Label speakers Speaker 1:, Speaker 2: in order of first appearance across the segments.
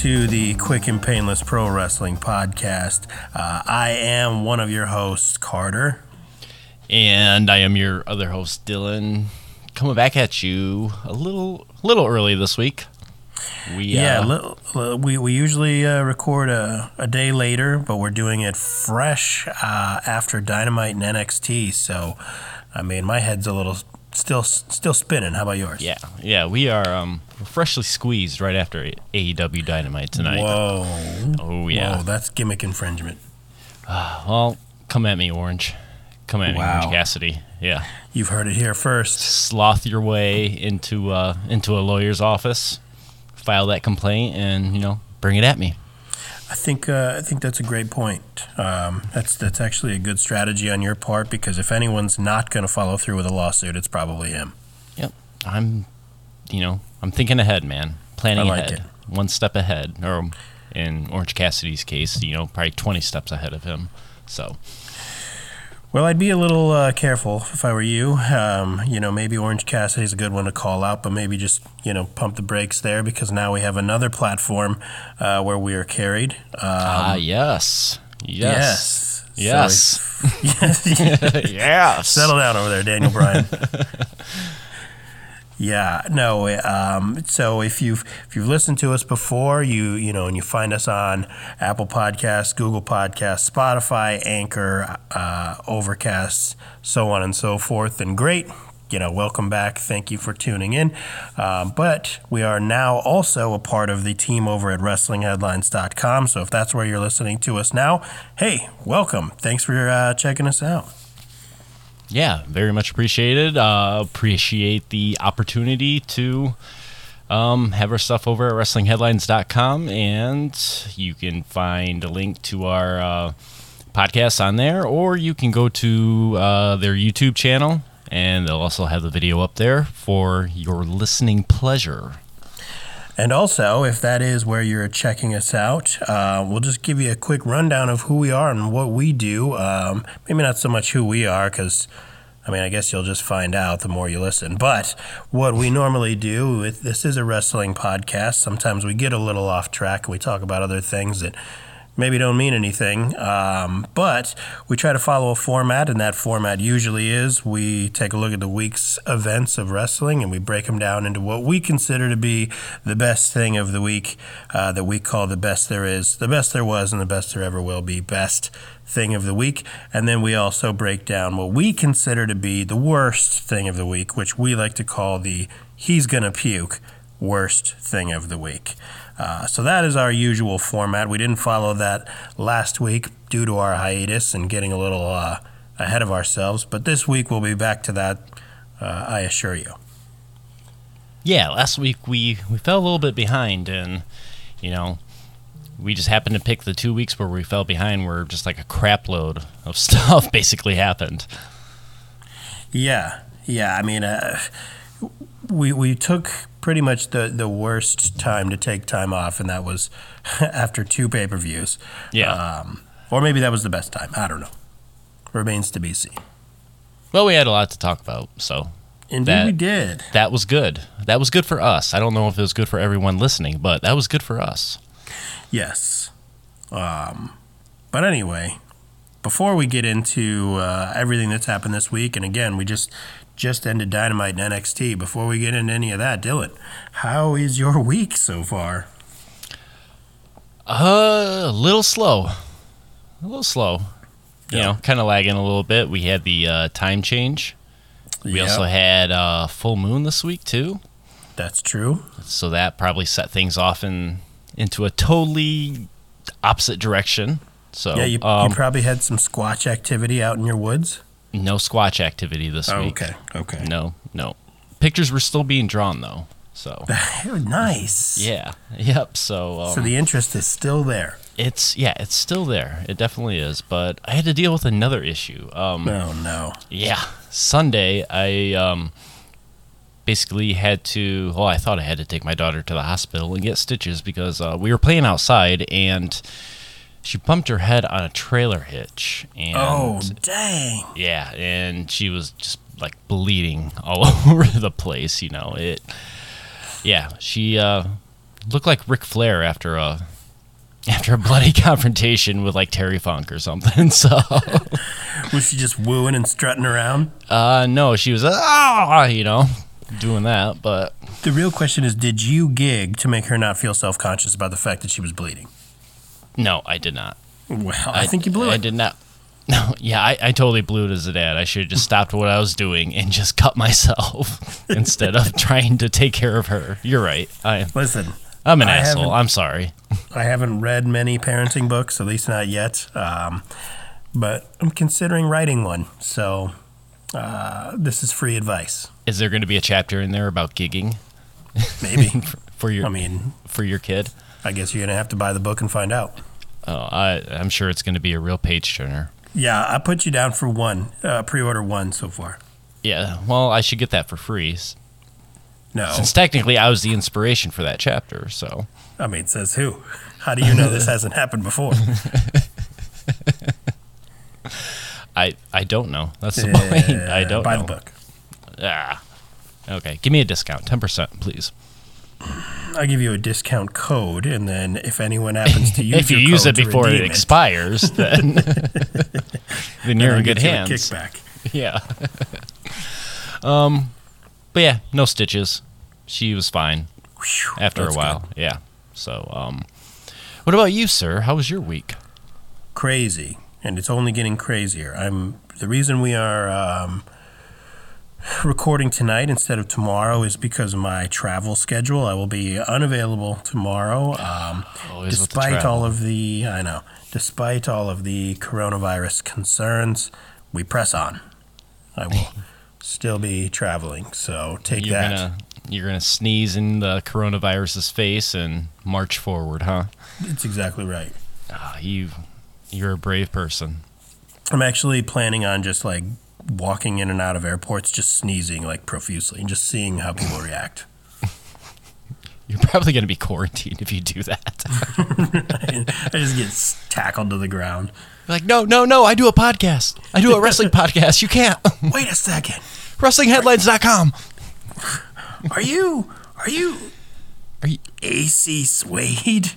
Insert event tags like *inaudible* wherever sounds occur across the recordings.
Speaker 1: to the Quick and Painless Pro Wrestling Podcast. Uh, I am one of your hosts, Carter.
Speaker 2: And I am your other host, Dylan. Coming back at you a little, little early this week.
Speaker 1: We, yeah, uh, li- we, we usually uh, record a, a day later, but we're doing it fresh uh, after Dynamite and NXT. So, I mean, my head's a little still still spinning. How about yours?
Speaker 2: Yeah, yeah, we are um, freshly squeezed right after AEW Dynamite tonight.
Speaker 1: Whoa!
Speaker 2: Oh yeah,
Speaker 1: Whoa, that's gimmick infringement.
Speaker 2: well, come at me, Orange. Come at wow. me, Orange Cassidy. Yeah,
Speaker 1: you've heard it here first.
Speaker 2: Sloth your way into uh, into a lawyer's office, file that complaint, and you know, bring it at me.
Speaker 1: I think uh, I think that's a great point. Um, that's that's actually a good strategy on your part because if anyone's not going to follow through with a lawsuit, it's probably him.
Speaker 2: Yep, I'm, you know, I'm thinking ahead, man, planning like ahead, it. one step ahead, or in Orange Cassidy's case, you know, probably 20 steps ahead of him. So
Speaker 1: well, I'd be a little uh, careful if I were you. Um, you know, maybe Orange Cassidy's a good one to call out, but maybe just, you know, pump the brakes there because now we have another platform uh, where we are carried. Um,
Speaker 2: ah, yes.
Speaker 1: Yes.
Speaker 2: Yes.
Speaker 1: So yes. *laughs* *laughs*
Speaker 2: yes.
Speaker 1: Settle down over there, Daniel Bryan. *laughs* Yeah, no. Um, so if you've if you've listened to us before, you you know, and you find us on Apple Podcasts, Google Podcasts, Spotify, Anchor, uh, Overcast, so on and so forth, then great. You know, welcome back. Thank you for tuning in. Um, but we are now also a part of the team over at WrestlingHeadlines.com. So if that's where you're listening to us now, hey, welcome. Thanks for uh, checking us out.
Speaker 2: Yeah, very much appreciated. Uh, appreciate the opportunity to um, have our stuff over at WrestlingHeadlines.com, and you can find a link to our uh, podcast on there, or you can go to uh, their YouTube channel, and they'll also have the video up there for your listening pleasure.
Speaker 1: And also, if that is where you're checking us out, uh, we'll just give you a quick rundown of who we are and what we do. Um, maybe not so much who we are, because I mean, I guess you'll just find out the more you listen. But what we normally do, this is a wrestling podcast. Sometimes we get a little off track and we talk about other things that maybe don't mean anything. Um, but we try to follow a format, and that format usually is we take a look at the week's events of wrestling and we break them down into what we consider to be the best thing of the week uh, that we call the best there is, the best there was, and the best there ever will be. Best thing of the week. And then we also break down what we consider to be the worst thing of the week, which we like to call the he's gonna puke worst thing of the week. Uh, so that is our usual format. We didn't follow that last week due to our hiatus and getting a little uh, ahead of ourselves. But this week we'll be back to that, uh, I assure you.
Speaker 2: Yeah, last week we, we fell a little bit behind, and you know, we just happened to pick the two weeks where we fell behind, where just like a crap load of *laughs* stuff basically happened.
Speaker 1: Yeah, yeah. I mean, uh, we we took pretty much the, the worst time to take time off, and that was *laughs* after two pay per views.
Speaker 2: Yeah.
Speaker 1: Um, or maybe that was the best time. I don't know. Remains to be seen.
Speaker 2: Well, we had a lot to talk about, so.
Speaker 1: Indeed, that, we did.
Speaker 2: That was good. That was good for us. I don't know if it was good for everyone listening, but that was good for us.
Speaker 1: Yes. Um, but anyway, before we get into uh, everything that's happened this week, and again, we just just ended Dynamite and NXT. Before we get into any of that, Dylan, how is your week so far?
Speaker 2: Uh, a little slow. A little slow. You know, kind of lagging a little bit. We had the uh, time change. We yep. also had uh, full moon this week too.
Speaker 1: That's true.
Speaker 2: So that probably set things off in into a totally opposite direction. So
Speaker 1: yeah, you, um, you probably had some squatch activity out in your woods.
Speaker 2: No squatch activity this
Speaker 1: oh,
Speaker 2: week.
Speaker 1: Okay, okay.
Speaker 2: No, no. Pictures were still being drawn though. So *laughs*
Speaker 1: nice.
Speaker 2: Yeah. Yep. So
Speaker 1: um, so the interest is still there.
Speaker 2: It's yeah, it's still there. It definitely is. But I had to deal with another issue. Um,
Speaker 1: oh no.
Speaker 2: Yeah. Sunday, I um, basically had to. Well, I thought I had to take my daughter to the hospital and get stitches because uh, we were playing outside and she bumped her head on a trailer hitch. And,
Speaker 1: oh, dang.
Speaker 2: Yeah, and she was just like bleeding *laughs* all over the place. You know it. Yeah, she uh, looked like Ric Flair after a *laughs* after a bloody *laughs* confrontation with like Terry Funk or something. So,
Speaker 1: Was she just wooing and strutting around?
Speaker 2: uh, no, she was ah, you know, doing that. But
Speaker 1: The real question is did you gig to make her not feel self conscious about the fact that she was bleeding?
Speaker 2: No, I did not.
Speaker 1: Well, I, think you blew
Speaker 2: I
Speaker 1: it.
Speaker 2: I did not. *laughs* No, yeah, I, I totally blew it as a dad. I should have just stopped what I was doing and just cut myself *laughs* instead of *laughs* trying to take care of her. You're right. I,
Speaker 1: Listen,
Speaker 2: I'm an
Speaker 1: I
Speaker 2: asshole. I'm sorry.
Speaker 1: I haven't read many parenting books, at least not yet. Um, but I'm considering writing one. So uh, this is free advice.
Speaker 2: Is there going to be a chapter in there about gigging
Speaker 1: Maybe.
Speaker 2: for your
Speaker 1: I mean,
Speaker 2: for your kid?
Speaker 1: I guess you're going to have to buy the book and find out.
Speaker 2: Oh, I, I'm sure it's going to be a real page turner.
Speaker 1: Yeah, I put you down for one, uh, pre order one so far.
Speaker 2: Yeah, well, I should get that for free
Speaker 1: No.
Speaker 2: since technically I was the inspiration for that chapter. So
Speaker 1: I mean, says who? How do you know this *laughs* hasn't happened before? *laughs*
Speaker 2: I I don't know. That's the point. I don't
Speaker 1: buy
Speaker 2: know.
Speaker 1: the book.
Speaker 2: Ah. Okay, give me a discount, ten percent, please.
Speaker 1: I'll give you a discount code, and then if anyone happens to *laughs* use
Speaker 2: if you use it before it
Speaker 1: redeem
Speaker 2: expires, *laughs* then *laughs* then you're in good
Speaker 1: get you a
Speaker 2: hands.
Speaker 1: kickback.
Speaker 2: Yeah. um, but yeah, no stitches. She was fine
Speaker 1: Whew,
Speaker 2: after a while.
Speaker 1: good.
Speaker 2: Yeah. So, um, what about you, sir? How was your week?
Speaker 1: Crazy, and it's only getting crazier. I'm the reason we are um, recording tonight instead of tomorrow is because of my travel schedule. I will be unavailable tomorrow. Um,
Speaker 2: Always with the
Speaker 1: despite all of the, I know, despite all of the coronavirus concerns, we press on. I will *laughs* still be traveling, so take
Speaker 2: You're
Speaker 1: that.
Speaker 2: gonna you're gonna sneeze in the coronavirus's face and march forward, huh?
Speaker 1: It's exactly right.
Speaker 2: Ah, you you're a brave person.
Speaker 1: I'm actually planning on just like walking in and out of airports, just sneezing like profusely and just seeing how people react. *laughs*
Speaker 2: You're probably gonna be quarantined if you do that. *laughs*
Speaker 1: I just get tackled to the ground.
Speaker 2: like, no, no, no, I do a podcast. I do a wrestling *laughs* podcast. You can't.
Speaker 1: Wait a second.
Speaker 2: WrestlingHeadlines.com.
Speaker 1: Are you are you
Speaker 2: Are you-
Speaker 1: AC Suede?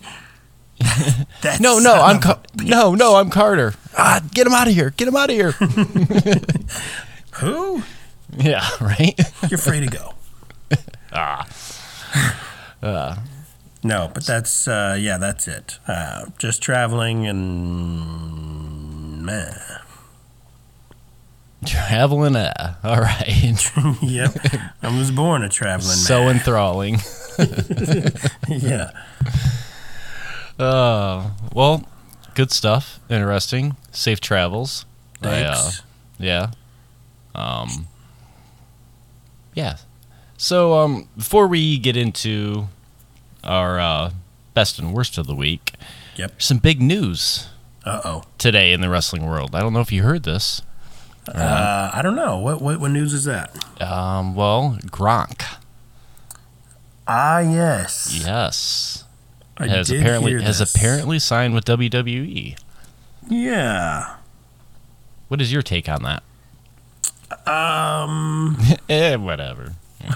Speaker 2: No, no, I'm Car- no, no, I'm Carter. Ah, get him out of here. Get him out of here. *laughs*
Speaker 1: who?
Speaker 2: yeah, right.
Speaker 1: You're free to go. *laughs*
Speaker 2: ah,
Speaker 1: No, but that's uh, yeah, that's it. Uh, just traveling and meh.
Speaker 2: traveling. Uh, all right. *laughs*
Speaker 1: yep, I was born a traveling Man.
Speaker 2: so enthralling.
Speaker 1: yeah,
Speaker 2: Uh, well, good stuff. Interesting. Safe travels.
Speaker 1: Thanks.
Speaker 2: yeah. Um. Yeah. So, um, before we get into our uh, best and worst of the week,
Speaker 1: Yep.
Speaker 2: some big news
Speaker 1: Uh oh.
Speaker 2: today in the wrestling world. I don't know if you heard this.
Speaker 1: Uh, I don't know. What, what what news is that?
Speaker 2: Um, well, Gronk,
Speaker 1: Ah, yes.
Speaker 2: yes,
Speaker 1: I
Speaker 2: has apparently has apparently signed with WWE.
Speaker 1: Yeah.
Speaker 2: What is your take on that?
Speaker 1: Um, *laughs*
Speaker 2: eh, whatever. *laughs*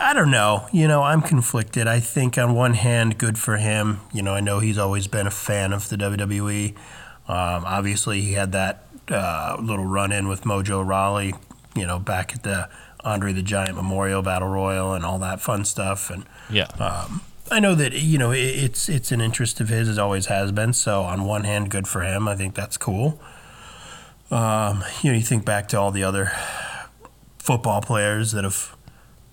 Speaker 1: I don't know. You know, I'm conflicted. I think on one hand, good for him. You know, I know he's always been a fan of the WWE. Um, obviously, he had that uh, little run in with Mojo Rawley. You know, back at the Andre the Giant Memorial Battle Royal and all that fun stuff. And
Speaker 2: Yeah.
Speaker 1: I know that you know it, it's it's an interest of his, it always has been. So on one hand, good for him. I think that's cool. Um, you know, you think back to all the other football players that have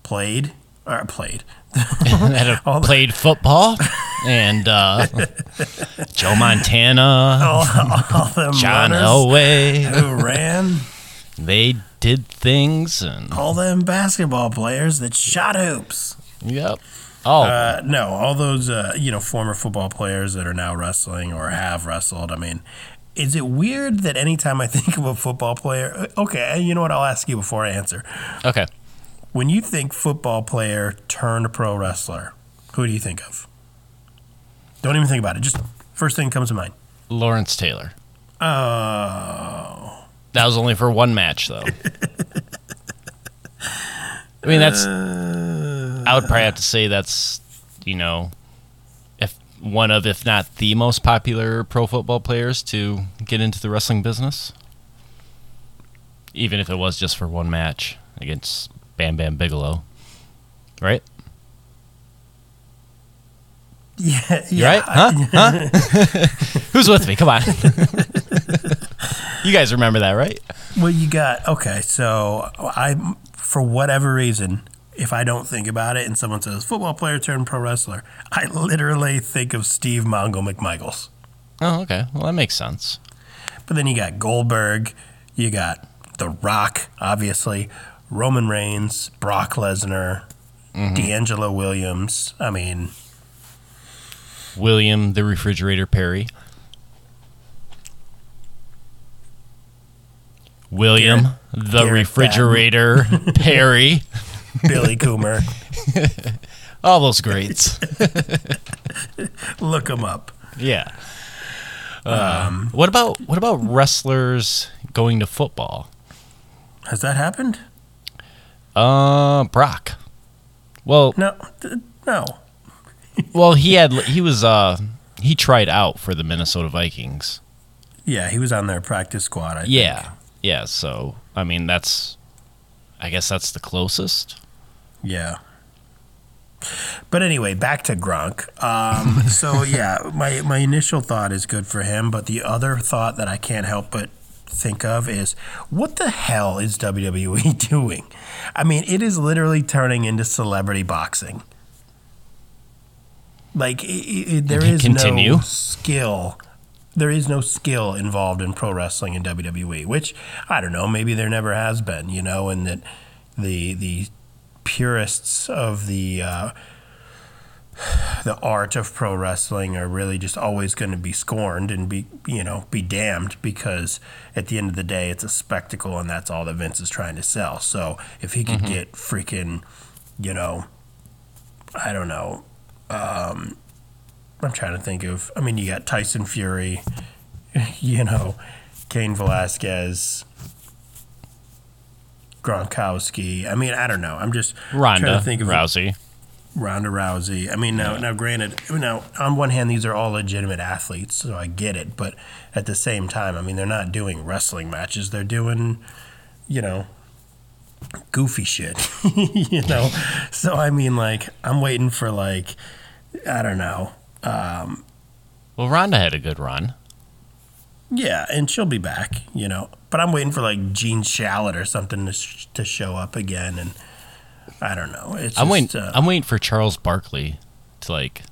Speaker 1: played or played. *laughs*
Speaker 2: that have
Speaker 1: All the-
Speaker 2: played football and uh, *laughs* Joe Montana,
Speaker 1: all, all
Speaker 2: John
Speaker 1: runners
Speaker 2: Elway.
Speaker 1: who ran,
Speaker 2: They did things and
Speaker 1: all them basketball players that shot hoops.
Speaker 2: yep. Oh,
Speaker 1: Uh, no, all those uh, you know former football players that are now wrestling or have wrestled. I mean, is it weird that anytime I *laughs* think of a football player, okay, you know what? I'll ask you before I answer.
Speaker 2: okay.
Speaker 1: When you think football player turned pro wrestler, who do you think of? Don't even think about it. Just first thing that comes to mind.
Speaker 2: Lawrence Taylor.
Speaker 1: Oh,
Speaker 2: That was only for one match though. I mean that's
Speaker 1: uh,
Speaker 2: I would probably have to say that's you know, if one of if not the most popular pro football players to get into the wrestling business. Even if it was just for one match against Bam Bam Bigelow, right?
Speaker 1: Yeah, yeah.
Speaker 2: right? Huh? Huh? *laughs* *laughs* Who's with me? Come on. *laughs* you guys remember that, right?
Speaker 1: Well, you got okay. So I, for whatever reason, if I don't think about it, and someone says football player turned pro wrestler, I literally think of Steve Mongo McMichaels.
Speaker 2: Oh, okay. Well, that makes sense.
Speaker 1: But then you got Goldberg, you got The Rock, obviously, Roman Reigns, Brock Lesnar, mm-hmm. DeAngelo Williams. I mean,
Speaker 2: William the Refrigerator Perry. William
Speaker 1: Garrett-
Speaker 2: the
Speaker 1: Garrett
Speaker 2: Refrigerator *laughs* Perry. *laughs*
Speaker 1: Billy Coomer. *laughs*
Speaker 2: All those greats.
Speaker 1: Look them up.
Speaker 2: yeah. Um, what about what about wrestlers going to football?
Speaker 1: Has that happened?
Speaker 2: Uh, Brock. Well,
Speaker 1: No, th- no.
Speaker 2: well, he had he was uh he tried out for the Minnesota Vikings.
Speaker 1: Yeah, he was on their practice squad. I
Speaker 2: Yeah,
Speaker 1: think.
Speaker 2: Yeah. So I mean, that's I guess that's the closest.
Speaker 1: Yeah. But anyway, back to Gronk. Um, *laughs* so yeah, my my initial thought is good for him, but the other thought that I can't help but think of is what the hell is WWE *laughs* doing? I mean, it is literally turning into celebrity boxing. Like i i there is
Speaker 2: Continue.
Speaker 1: no skill. There is no skill involved in pro wrestling in WWE, which I don't know. Maybe there never has been, you know, and that the the purists of the uh, the art of pro wrestling are really just always going to be scorned and be you know be damned because at the end of the day it's a spectacle and that's all that Vince is trying to sell. So if he could get freaking you know I don't know um, I'm trying to think of I mean you got Tyson Fury *laughs* you know Cain Velasquez Gronkowski. I mean, I don't know. I'm just trying
Speaker 2: Ronda
Speaker 1: to think of
Speaker 2: Rousey.
Speaker 1: Ronda Rousey. I mean, now, now, granted, now on one hand, these are all legitimate athletes, so I get it. But at the same time, I mean, they're not doing wrestling matches. They're doing, you know, goofy shit. *laughs* you know, so I mean, like, I'm waiting for like, I don't know. Um,
Speaker 2: Well, Ronda had a good run.
Speaker 1: yeah, and she'll be back. You know, but I'm waiting for like Gene Shalit or something to sh- to show up again, and I don't know. It's
Speaker 2: I'm
Speaker 1: just,
Speaker 2: waiting.
Speaker 1: uh,
Speaker 2: I'm waiting for Charles Barkley to like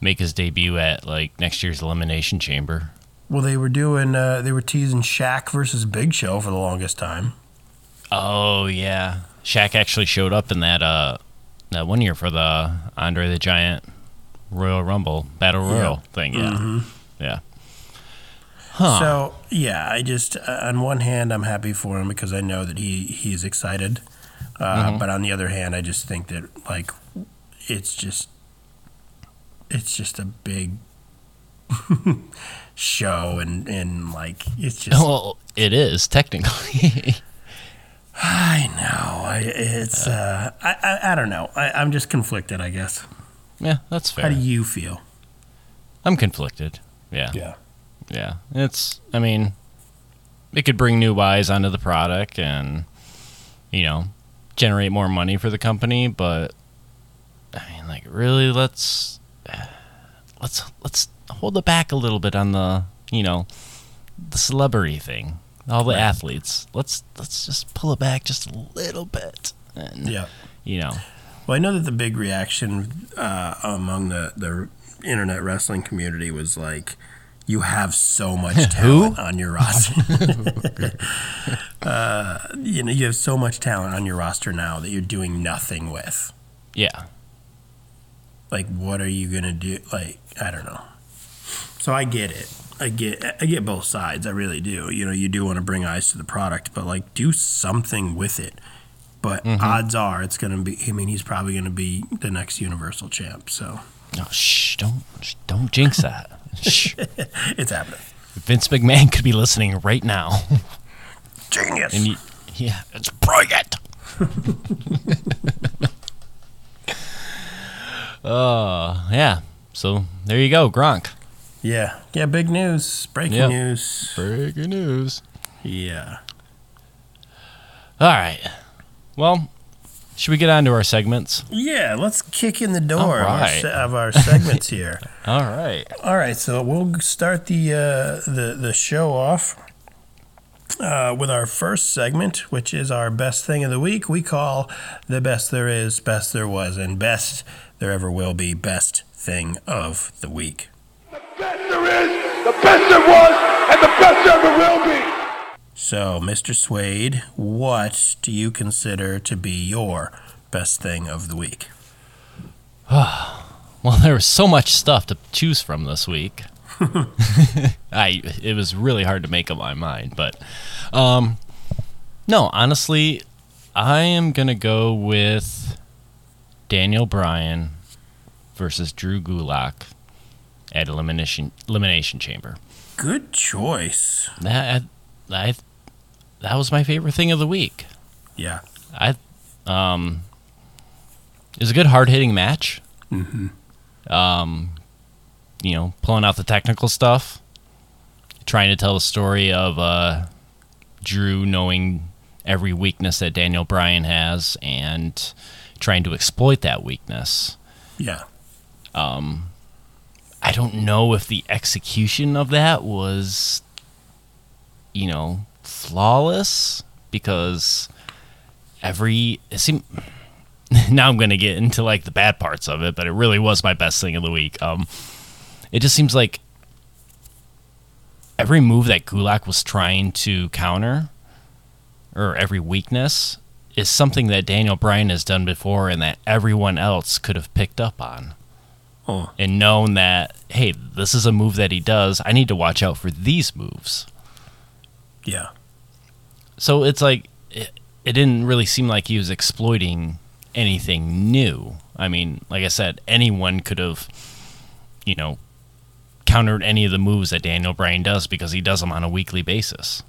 Speaker 2: make his debut at like next year's Elimination Chamber.
Speaker 1: well, they were doing. Uh, they were teasing Shaq versus Big Show for the longest time.
Speaker 2: Oh yeah, Shaq actually showed up in that uh that one year for the Andre the Giant Royal Rumble Battle Royal thing. Yeah, yeah. Huh.
Speaker 1: So yeah, I just uh, on one hand I'm happy for him because I know that he he's excited, uh, but on the other hand I just think that like it's just it's just a big *laughs* show and and like it's just *laughs*
Speaker 2: well, it is technically. *laughs*
Speaker 1: I know I it's uh, I, I I don't know I, I'm just conflicted I guess.
Speaker 2: Yeah, that's fair.
Speaker 1: How do you feel?
Speaker 2: I'm conflicted. Yeah.
Speaker 1: Yeah.
Speaker 2: Yeah, it's. I mean, it could bring new eyes onto the product and, you know, generate more money for the company. But I mean, like, really, let's let's let's hold it back a little bit on the, you know, the celebrity thing. All the
Speaker 1: Right.
Speaker 2: athletes. Let's let's just pull it back just a little bit, and
Speaker 1: Yeah.
Speaker 2: you know,
Speaker 1: Well, I know that the big reaction uh, among the, the internet wrestling community was like, you have so much *laughs* talent on your roster. *laughs* uh, you know, you have so much talent on your roster now that you're doing nothing with.
Speaker 2: yeah,
Speaker 1: Like, what are you gonna do? Like, I don't know. So I get it. I get I get both sides. I really do. You know, you do want to bring eyes to the product, but like, do something with it. But odds are it's gonna be. I mean, he's probably gonna be the next Universal champ. So
Speaker 2: no, shh, don't shh, don't jinx *laughs* that. shh.
Speaker 1: it's happening.
Speaker 2: Vince McMahon could be listening right now.
Speaker 1: Genius.
Speaker 2: You, yeah, it's brilliant. Uh, *laughs* yeah. So there you go, Gronk.
Speaker 1: Yeah, yeah, big news, breaking
Speaker 2: Yep.
Speaker 1: news.
Speaker 2: Breaking news.
Speaker 1: Yeah,
Speaker 2: All right. Well, should we get on to our segments?
Speaker 1: yeah. Let's kick in the door of, our, of our segments here. *laughs*
Speaker 2: All right.
Speaker 1: All right, so we'll start the uh, the the show off uh, with our first segment, which is our best thing of the week. We call the best there is, best there was, and best there ever will be. Best thing of the week.
Speaker 3: The best there is, the best there was, and the best there ever will be.
Speaker 1: So, Mr. Swade, what do you consider to be your best thing of the week? *sighs*
Speaker 2: Well, there was so much stuff to choose from this week. *laughs* I it was really hard to make up my mind, but um no, honestly, I am going to go with Daniel Bryan versus Drew Gulak at elimination elimination chamber.
Speaker 1: Good choice.
Speaker 2: That I that was my favorite thing of the week.
Speaker 1: Yeah.
Speaker 2: I um it was a good hard hitting match. Mm-hmm. Um, you know, pulling out the technical stuff, trying to tell the story of uh, Drew knowing every weakness that Daniel Bryan has and trying to exploit that weakness.
Speaker 1: Yeah.
Speaker 2: I don't know if the execution of that was, you know, flawless because every it seemed. *laughs* Now I'm going to get into like the bad parts of it, but it really was my best thing of the week. Um, it just seems like every move that Gulak was trying to counter, or every weakness, is something that Daniel Bryan has done before and that everyone else could have picked up on
Speaker 1: Oh,
Speaker 2: and known that hey, this is a move that he does. I need to watch out for these moves.
Speaker 1: yeah.
Speaker 2: So it's like it, it didn't really seem like he was exploiting anything new. I mean, like I said, anyone could have, you know, countered any of the moves that Daniel Bryan does because he does them on a weekly basis.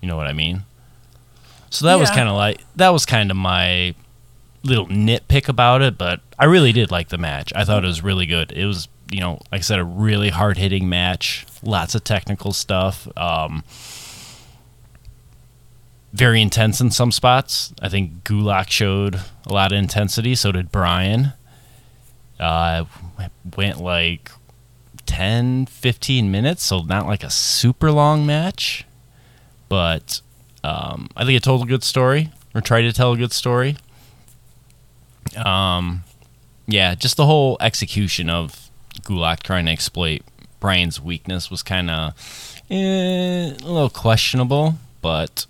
Speaker 2: You know what I mean? So that was kind of like that was kind of my little nitpick about it, but I really did like the match. I thought it was really good. It was, you know, like I said, a really hard hitting match. Lots of technical stuff. Um, very intense in some spots. I think Gulak showed a lot of intensity. So did Bryan. Uh, went like 10, 15 minutes, so not like a super long match. But um, I think it told a good story, or tried to tell a good story. Um, yeah, just the whole execution of Gulak trying to exploit Bryan's weakness was kind of eh, a little questionable, but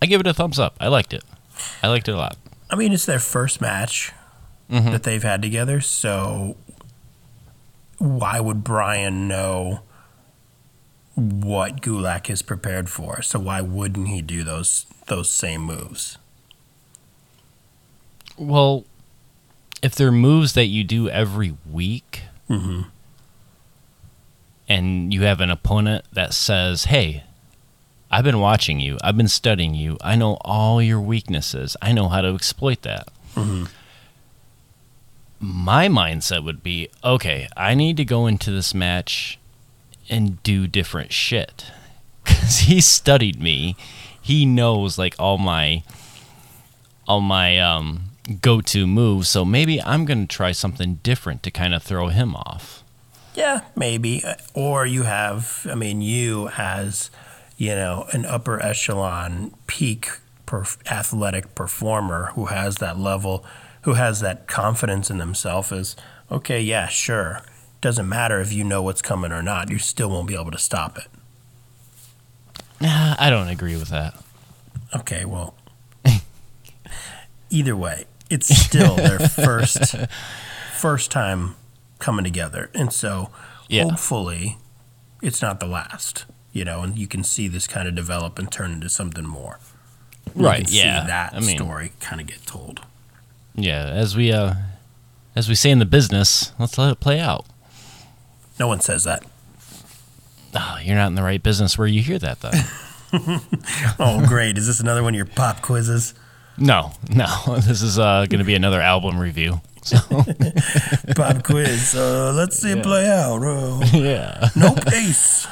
Speaker 2: I give it a thumbs up. I liked it. I liked it a lot.
Speaker 1: I mean, it's their first match
Speaker 2: Mhm.
Speaker 1: that they've had together, so why would Bryan know what Gulak is prepared for? So why wouldn't he do those those same moves?
Speaker 2: Well, if they're moves that you do every week,
Speaker 1: Mm-hmm.
Speaker 2: and you have an opponent that says, "Hey, I've been watching you. I've been studying you. I know all your weaknesses. I know how to exploit that." My mindset would be, "Okay, I need to go into this match and do different shit." *laughs* Cuz he studied me. He knows like all my all my um go-to moves, so maybe I'm going to try something different to kind of throw him off.
Speaker 1: Yeah, maybe. Or you have, I mean, you as, you know, an upper echelon peak perf- athletic performer who has that level, who has that confidence in themselves is, okay, yeah, sure. Doesn't matter if you know what's coming or not, you still won't be able to stop it.
Speaker 2: Nah, I don't agree with that.
Speaker 1: Okay, well, either way, it's still their *laughs* first first time coming together, and so
Speaker 2: Yeah.
Speaker 1: hopefully, it's not the last. You know, and you can see this kind of develop and turn into something more. You
Speaker 2: Right, yeah.
Speaker 1: See that
Speaker 2: I mean-
Speaker 1: story kind of get told.
Speaker 2: Yeah, as we uh as we say in the business, let's let it play out.
Speaker 1: No one says that.
Speaker 2: Oh, you're not in the right business where you hear that though. *laughs*
Speaker 1: Oh, great! Is this another one of your pop quizzes?
Speaker 2: no, no. *laughs* This is uh going to be another album review. So. *laughs*
Speaker 1: Pop quiz. Uh, let's see it play out. Uh,
Speaker 2: yeah.
Speaker 1: nope, ace.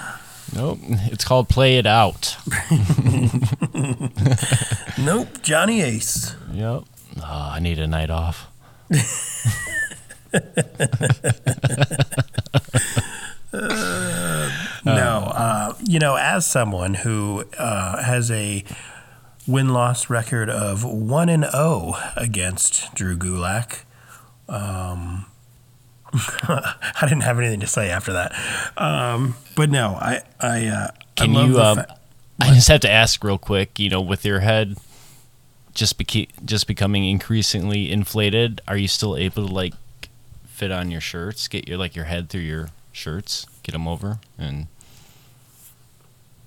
Speaker 2: Nope. It's called Play It Out. *laughs*
Speaker 1: Nope, Johnny Ace.
Speaker 2: Yep. Oh, I need a night off. *laughs*
Speaker 1: No, uh, you know, as someone who uh, has a win loss record of one and zero against Drew Gulak, um, *laughs* I didn't have anything to say after that. Um, but no, I I uh,
Speaker 2: Can
Speaker 1: I love
Speaker 2: you? Um,
Speaker 1: fa-
Speaker 2: I just have to ask real quick. You know, with your head just beca- just becoming increasingly inflated, are you still able to like fit on your shirts? Get your like your head through your shirts, get them over, and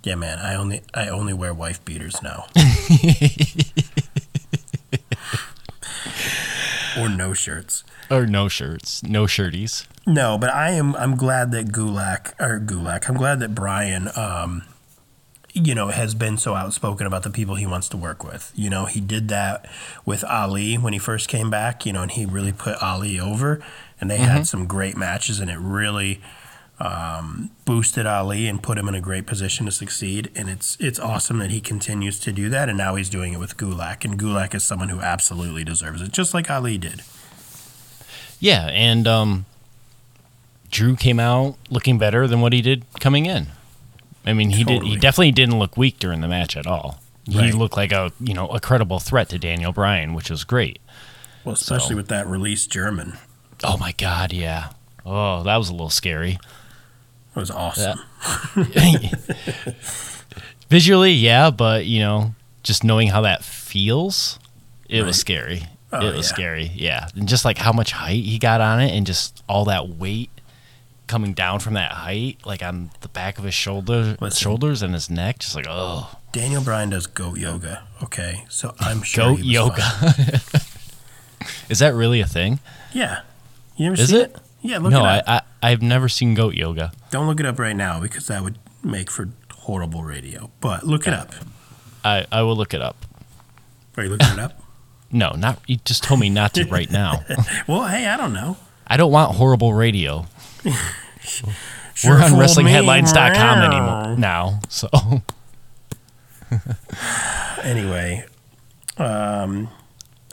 Speaker 1: yeah, man, I only I only wear wife beaters now. *laughs* or no shirts.
Speaker 2: Or no shirts, no shirties.
Speaker 1: No, but I am. I'm glad that Gulak or Gulak. I'm glad that Bryan, um, you know, has been so outspoken about the people he wants to work with. You know, he did that with Ali when he first came back. You know, and he really put Ali over, and they had some great matches, and it really um, boosted Ali and put him in a great position to succeed. And it's it's awesome that he continues to do that, and now he's doing it with Gulak. And Gulak is someone who absolutely deserves it, just like Ali did.
Speaker 2: Yeah, and um, Drew came out looking better than what he did coming in. I mean, he did. He definitely didn't look weak during the match at all. He looked like a you know a credible threat to Daniel Bryan, which was great.
Speaker 1: Well, especially
Speaker 2: So-
Speaker 1: with that release German.
Speaker 2: Oh my God, yeah. Oh, that was a little scary.
Speaker 1: It was awesome. *laughs*
Speaker 2: Visually, yeah, but you know, just knowing how that feels, it
Speaker 1: Right.
Speaker 2: was scary.
Speaker 1: Oh,
Speaker 2: it was
Speaker 1: yeah.
Speaker 2: scary, yeah. And just like how much height he got on it, and just all that weight coming down from that height, like on the back of his shoulder,
Speaker 1: Listen.
Speaker 2: shoulders and his neck, just like oh,
Speaker 1: Daniel Bryan does goat yoga. Okay, so I'm sure
Speaker 2: goat yoga. *laughs* Is that really a thing?
Speaker 1: Yeah, you ever
Speaker 2: Is
Speaker 1: seen
Speaker 2: it?
Speaker 1: Yeah, look
Speaker 2: no,
Speaker 1: it
Speaker 2: I. I I've never seen goat yoga.
Speaker 1: Don't look it up right now because that would make for horrible radio. But look it up.
Speaker 2: I I will look it up.
Speaker 1: Are you looking it up? *laughs*
Speaker 2: No, not you just told me not to right now. *laughs*
Speaker 1: Well, hey, I don't know.
Speaker 2: I don't want horrible radio. *laughs*
Speaker 1: Sure
Speaker 2: We're on. WrestlingHeadlines.com anymore now. So *laughs*
Speaker 1: Anyway, um,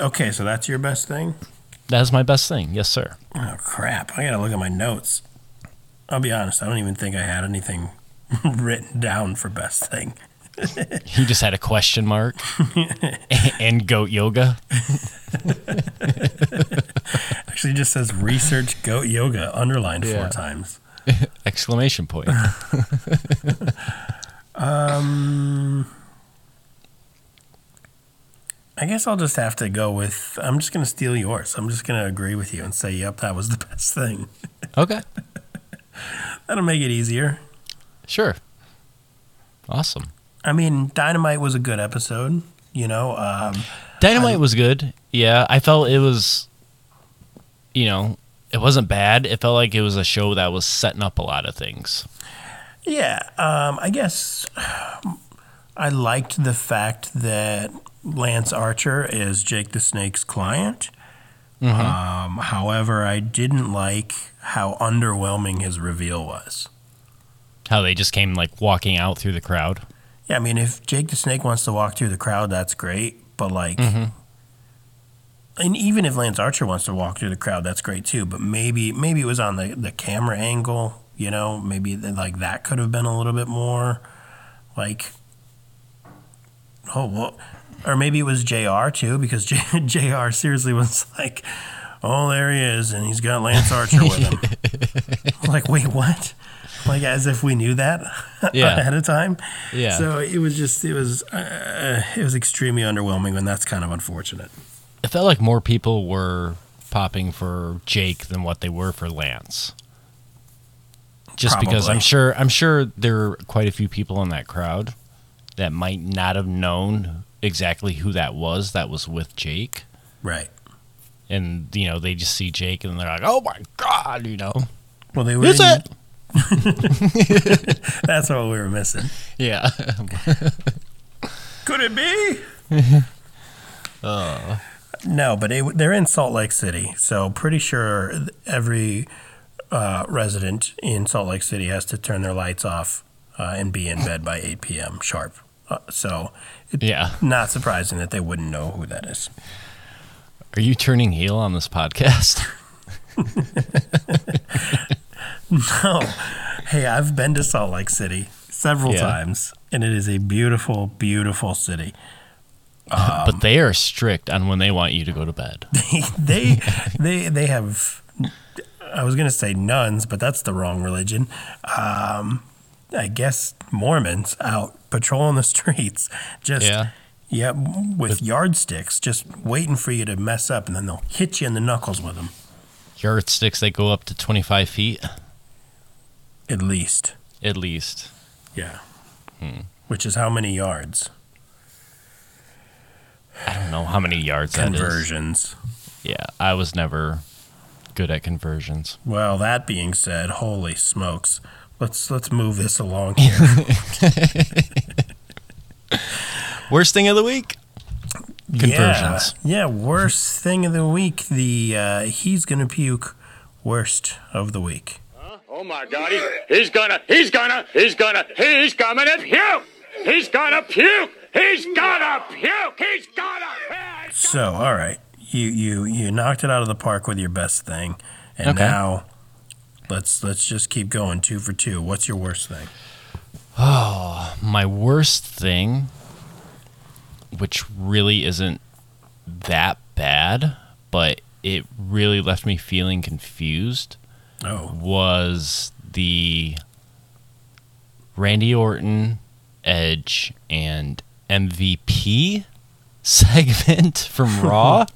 Speaker 1: okay, so that's your best thing.
Speaker 2: that's my best thing. Yes, sir.
Speaker 1: Oh crap! I gotta look at my notes. I'll be honest. I don't even think I had anything written down for best thing.
Speaker 2: He just had a question mark *laughs* and goat yoga.
Speaker 1: Actually, just says research goat yoga underlined
Speaker 2: Yeah.
Speaker 1: four times. *laughs*
Speaker 2: Exclamation point. *laughs*
Speaker 1: Um, I guess I'll just have to go with. I'm just gonna steal yours. I'm just gonna agree with you and say, "Yep, that was the best thing."
Speaker 2: Okay.
Speaker 1: That'll make it easier.
Speaker 2: Sure. Awesome.
Speaker 1: I mean, Dynamite was a good episode. You know, um,
Speaker 2: Dynamite was good. Yeah, I felt it was you know, it wasn't bad. It felt like it was a show that was setting up a lot of things.
Speaker 1: yeah. Um, I guess I liked the fact that Lance Archer is Jake the Snake's client. Um, however, I didn't like how underwhelming his reveal was.
Speaker 2: How they just came like walking out through the crowd.
Speaker 1: Yeah, I mean, if Jake the Snake wants to walk through the crowd, that's great. But like,
Speaker 2: Mhm.
Speaker 1: and even if Lance Archer wants to walk through the crowd, that's great too. But maybe, maybe it was on the the camera angle. You know, maybe like that could have been a little bit more, like, oh well, or maybe it was Jr. too because J, *laughs* Jr. seriously was like, oh there he is, and he's got Lance Archer with him. *laughs* like, wait, what? Like as if we knew that *laughs*
Speaker 2: Yeah.
Speaker 1: ahead of time.
Speaker 2: Yeah.
Speaker 1: So it was just it was uh, it was extremely underwhelming, and that's kind of unfortunate.
Speaker 2: it felt like more people were popping for Jake than what they were for Lance. Just because I'm sure I'm sure there are quite a few people in that crowd that might not have known exactly who that was that was with Jake.
Speaker 1: Right.
Speaker 2: And you know, they just see Jake and they're like, "Oh my god," you know.
Speaker 1: Well, they were.
Speaker 2: Is
Speaker 1: in-
Speaker 2: it? *laughs*
Speaker 1: That's what we were missing.
Speaker 2: Yeah.
Speaker 1: Could it be? oh. *laughs* No, but it, they're in Salt Lake City, so pretty sure every uh, resident in Salt Lake City has to turn their lights off uh, and be in bed by 8 p.m. sharp. Uh, so, it,
Speaker 2: Yeah.
Speaker 1: not surprising that they wouldn't know who that is.
Speaker 2: Are you turning heel on this podcast? *laughs* *laughs*
Speaker 1: No, hey, I've been to Salt Lake City several
Speaker 2: Yeah.
Speaker 1: times, and it is a beautiful, beautiful city. *laughs*
Speaker 2: but they are strict on when they want you to go to bed. *laughs*
Speaker 1: they they they have I was gonna say nuns, but that's the wrong religion. Um, I guess Mormons out patrolling the streets, just
Speaker 2: Yeah.
Speaker 1: yeah, with yardsticks, just waiting for you to mess up, and then they'll hit you in the knuckles with them.
Speaker 2: Yardsticks that go up to 25 feet,
Speaker 1: At least,
Speaker 2: at least.
Speaker 1: yeah. Hmm. Which is how many yards?
Speaker 2: I don't know how many yards that is.
Speaker 1: Conversions.
Speaker 2: Yeah, I was never good at conversions.
Speaker 1: Well, that being said, holy smokes. Let's let's move this along here. *laughs* *laughs*
Speaker 2: Worst thing of the week? Conversions.
Speaker 1: Yeah, yeah, worst thing of the week. The uh, he's gonna puke worst of the week. Huh?
Speaker 3: Oh my God, he's, he's gonna, he's gonna, he's gonna, he's gonna puke! He's gonna puke! He's gonna puke! He's gonna puke!
Speaker 1: So, all right, you you you knocked it out of the park with your best thing, and
Speaker 2: Okay.
Speaker 1: now let's let's just keep going two for two. What's your worst thing?
Speaker 2: Oh, my worst thing, which really isn't that bad, but it really left me feeling confused,
Speaker 1: Oh,
Speaker 2: was the Randy Orton, Edge, and MVP *laughs* segment from *laughs* Raw.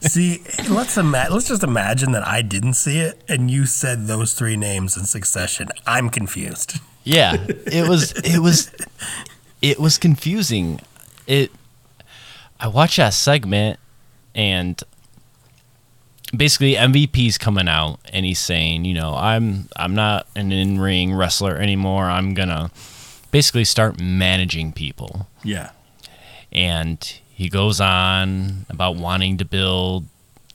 Speaker 1: see, let's ima- let's just imagine that I didn't see it, and you said those three names in succession. I'm confused.
Speaker 2: Yeah, it was it was it was confusing. It I watched that segment and basically MVP's coming out and he's saying, you know, I'm I'm not an in-ring wrestler anymore. I'm going to basically start managing people.
Speaker 1: Yeah.
Speaker 2: And he goes on about wanting to build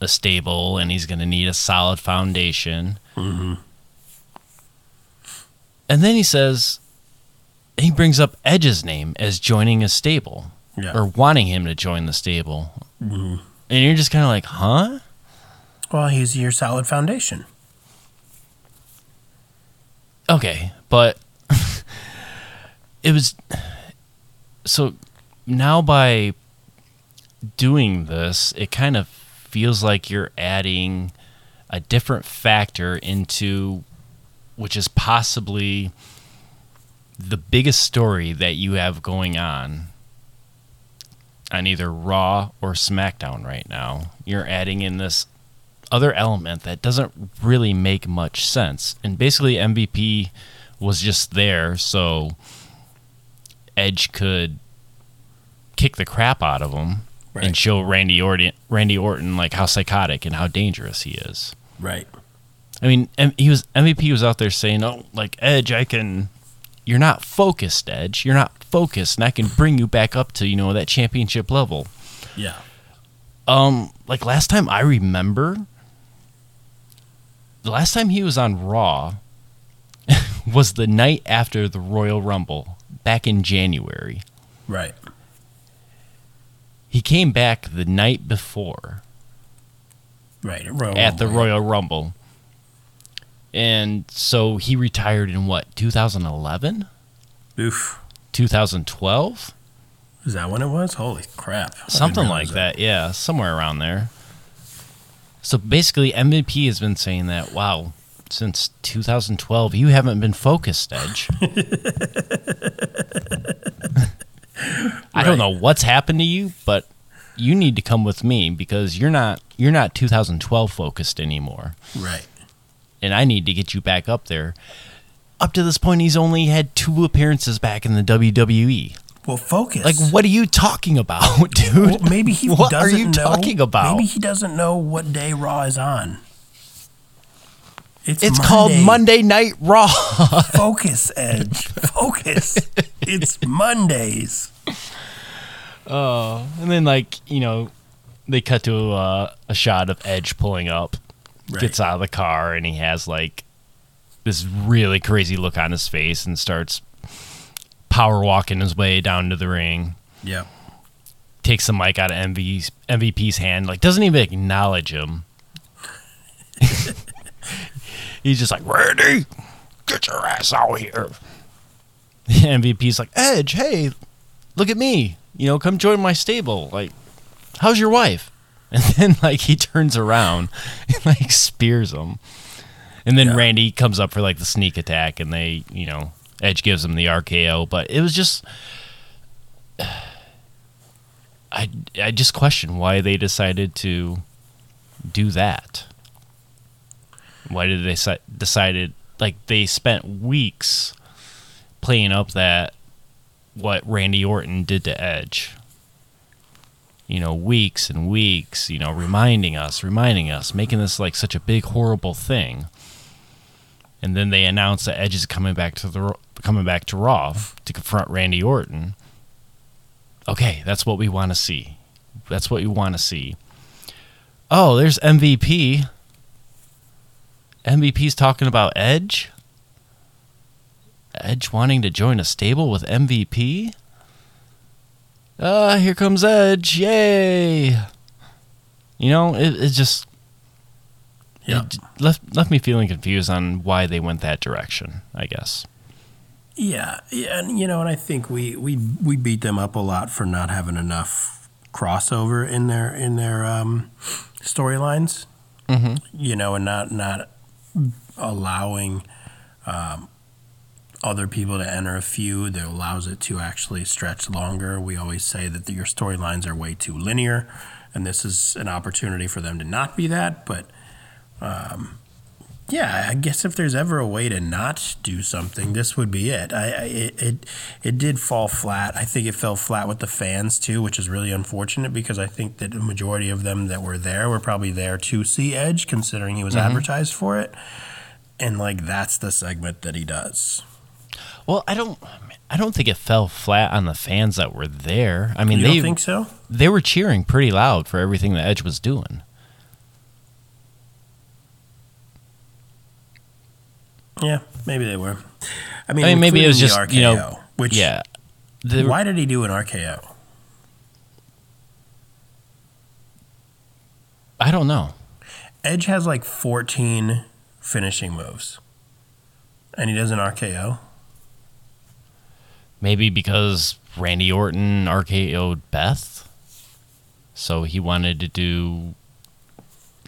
Speaker 2: a stable and he's going to need a solid foundation. Mm-hmm. And then he says, he brings up Edge's name as joining a stable
Speaker 1: Yeah.
Speaker 2: or wanting him to join the stable. Mm-hmm. And you're just kind of like, huh?
Speaker 1: Well, he's your solid foundation.
Speaker 2: Okay, but *laughs* it was so now by doing this, it kind of feels like you're adding a different factor into which is possibly the biggest story that you have going on on either Raw or SmackDown right now. You're adding in this other element that doesn't really make much sense. And basically, MVP was just there so Edge could kick the crap out of him
Speaker 1: Right.
Speaker 2: and show Randy Orton, Randy Orton like how psychotic and how dangerous he is.
Speaker 1: Right.
Speaker 2: I mean, he was MVP was out there saying, "Oh, like Edge, I can." You're not focused, Edge. You're not focused, and I can bring you back up to you know that championship level.
Speaker 1: Yeah.
Speaker 2: Um, like last time I remember, the last time he was on Raw *laughs* was the night after the Royal Rumble back in January.
Speaker 1: Right.
Speaker 2: He came back the night before
Speaker 1: Right. Royal
Speaker 2: at the
Speaker 1: Rumble.
Speaker 2: Royal Rumble. And so he retired in what, 2011?
Speaker 1: Oof.
Speaker 2: 2012?
Speaker 1: Is that when it was? Holy crap. I
Speaker 2: Something like
Speaker 1: realize
Speaker 2: that. Yeah, somewhere around there. So basically, MVP has been saying that, wow, since 2012, you haven't been focused, Edge. *laughs* I don't know what's happened to you, but you need to come with me because you're not you're not 2012 focused anymore,
Speaker 1: Right.
Speaker 2: And I need to get you back up there. Up to this point, he's only had two appearances back in the WWE.
Speaker 1: Well, focus.
Speaker 2: Like, what are you talking about, *laughs* dude?
Speaker 1: Well, maybe he
Speaker 2: What are
Speaker 1: doesn't
Speaker 2: you
Speaker 1: know,
Speaker 2: talking about?
Speaker 1: Maybe he doesn't know what day Raw is on. It's,
Speaker 2: It's called Monday Night Raw. *laughs*
Speaker 1: Focus, Edge. Focus. it's Mondays.
Speaker 2: Oh, and then, like, you know, they cut to a, a shot of Edge pulling up,
Speaker 1: Right.
Speaker 2: gets out of the car, and he has like this really crazy look on his face and starts power walking his way down to the ring.
Speaker 1: Yeah.
Speaker 2: Takes the mic out of MV's, MVP's hand, like doesn't even acknowledge him. *laughs* He's just like, Randy, get your ass out here. *laughs* MVP's like, Edge, hey, look at me. You know, come join my stable. Like, how's your wife? *laughs* And then like he turns around *laughs* and like spears him. And then
Speaker 1: Yeah.
Speaker 2: Randy comes up for like the sneak attack and they, you know, Edge gives him the RKO, but it was just *sighs* I I just question why they decided to do that. Why did they si- decided like they spent weeks playing up that what Randy Orton did to Edge. You know, weeks and weeks, you know, reminding us, reminding us, making this like such a big horrible thing. And then they announce that Edge is coming back to the coming back to Raw to confront Randy Orton. Okay, that's what we want to see. That's what you want to see. Oh, there's MVP. MVP's talking about Edge. Edge wanting to join a stable with MVP. Ah, here comes Edge! Yay! You know, it, it just
Speaker 1: Yeah.
Speaker 2: it left left me feeling confused on why they went that direction. I guess.
Speaker 1: Yeah, yeah, and you know, and I think we we we beat them up a lot for not having enough crossover in their in their um, storylines.
Speaker 2: Mm-hmm.
Speaker 1: You know, and not not allowing um, other people to enter a feud that allows it to actually stretch longer. We always say that your storylines are way too linear, and this is an opportunity for them to not be that. But um, yeah, I guess if there's ever a way to not do something, this would be it. I, I it, it it did fall flat. I think it fell flat with the fans too, which is really unfortunate because I think that the majority of them that were there were probably there to see Edge, considering he was advertised for it. And like that's the segment that he does.
Speaker 2: Well, I don't. I don't think it fell flat on the fans that were there. I mean,
Speaker 1: you
Speaker 2: they
Speaker 1: think so?
Speaker 2: they were cheering pretty loud for everything that Edge was doing.
Speaker 1: Yeah, maybe they were. I mean,
Speaker 2: I mean, maybe it was just
Speaker 1: the
Speaker 2: you know,
Speaker 1: which
Speaker 2: yeah. The-
Speaker 1: why did he do an RKO?
Speaker 2: I don't know.
Speaker 1: Edge has like 14 finishing moves, and he does an RKO.
Speaker 2: Maybe because Randy Orton RKO'd Beth, so he wanted to do,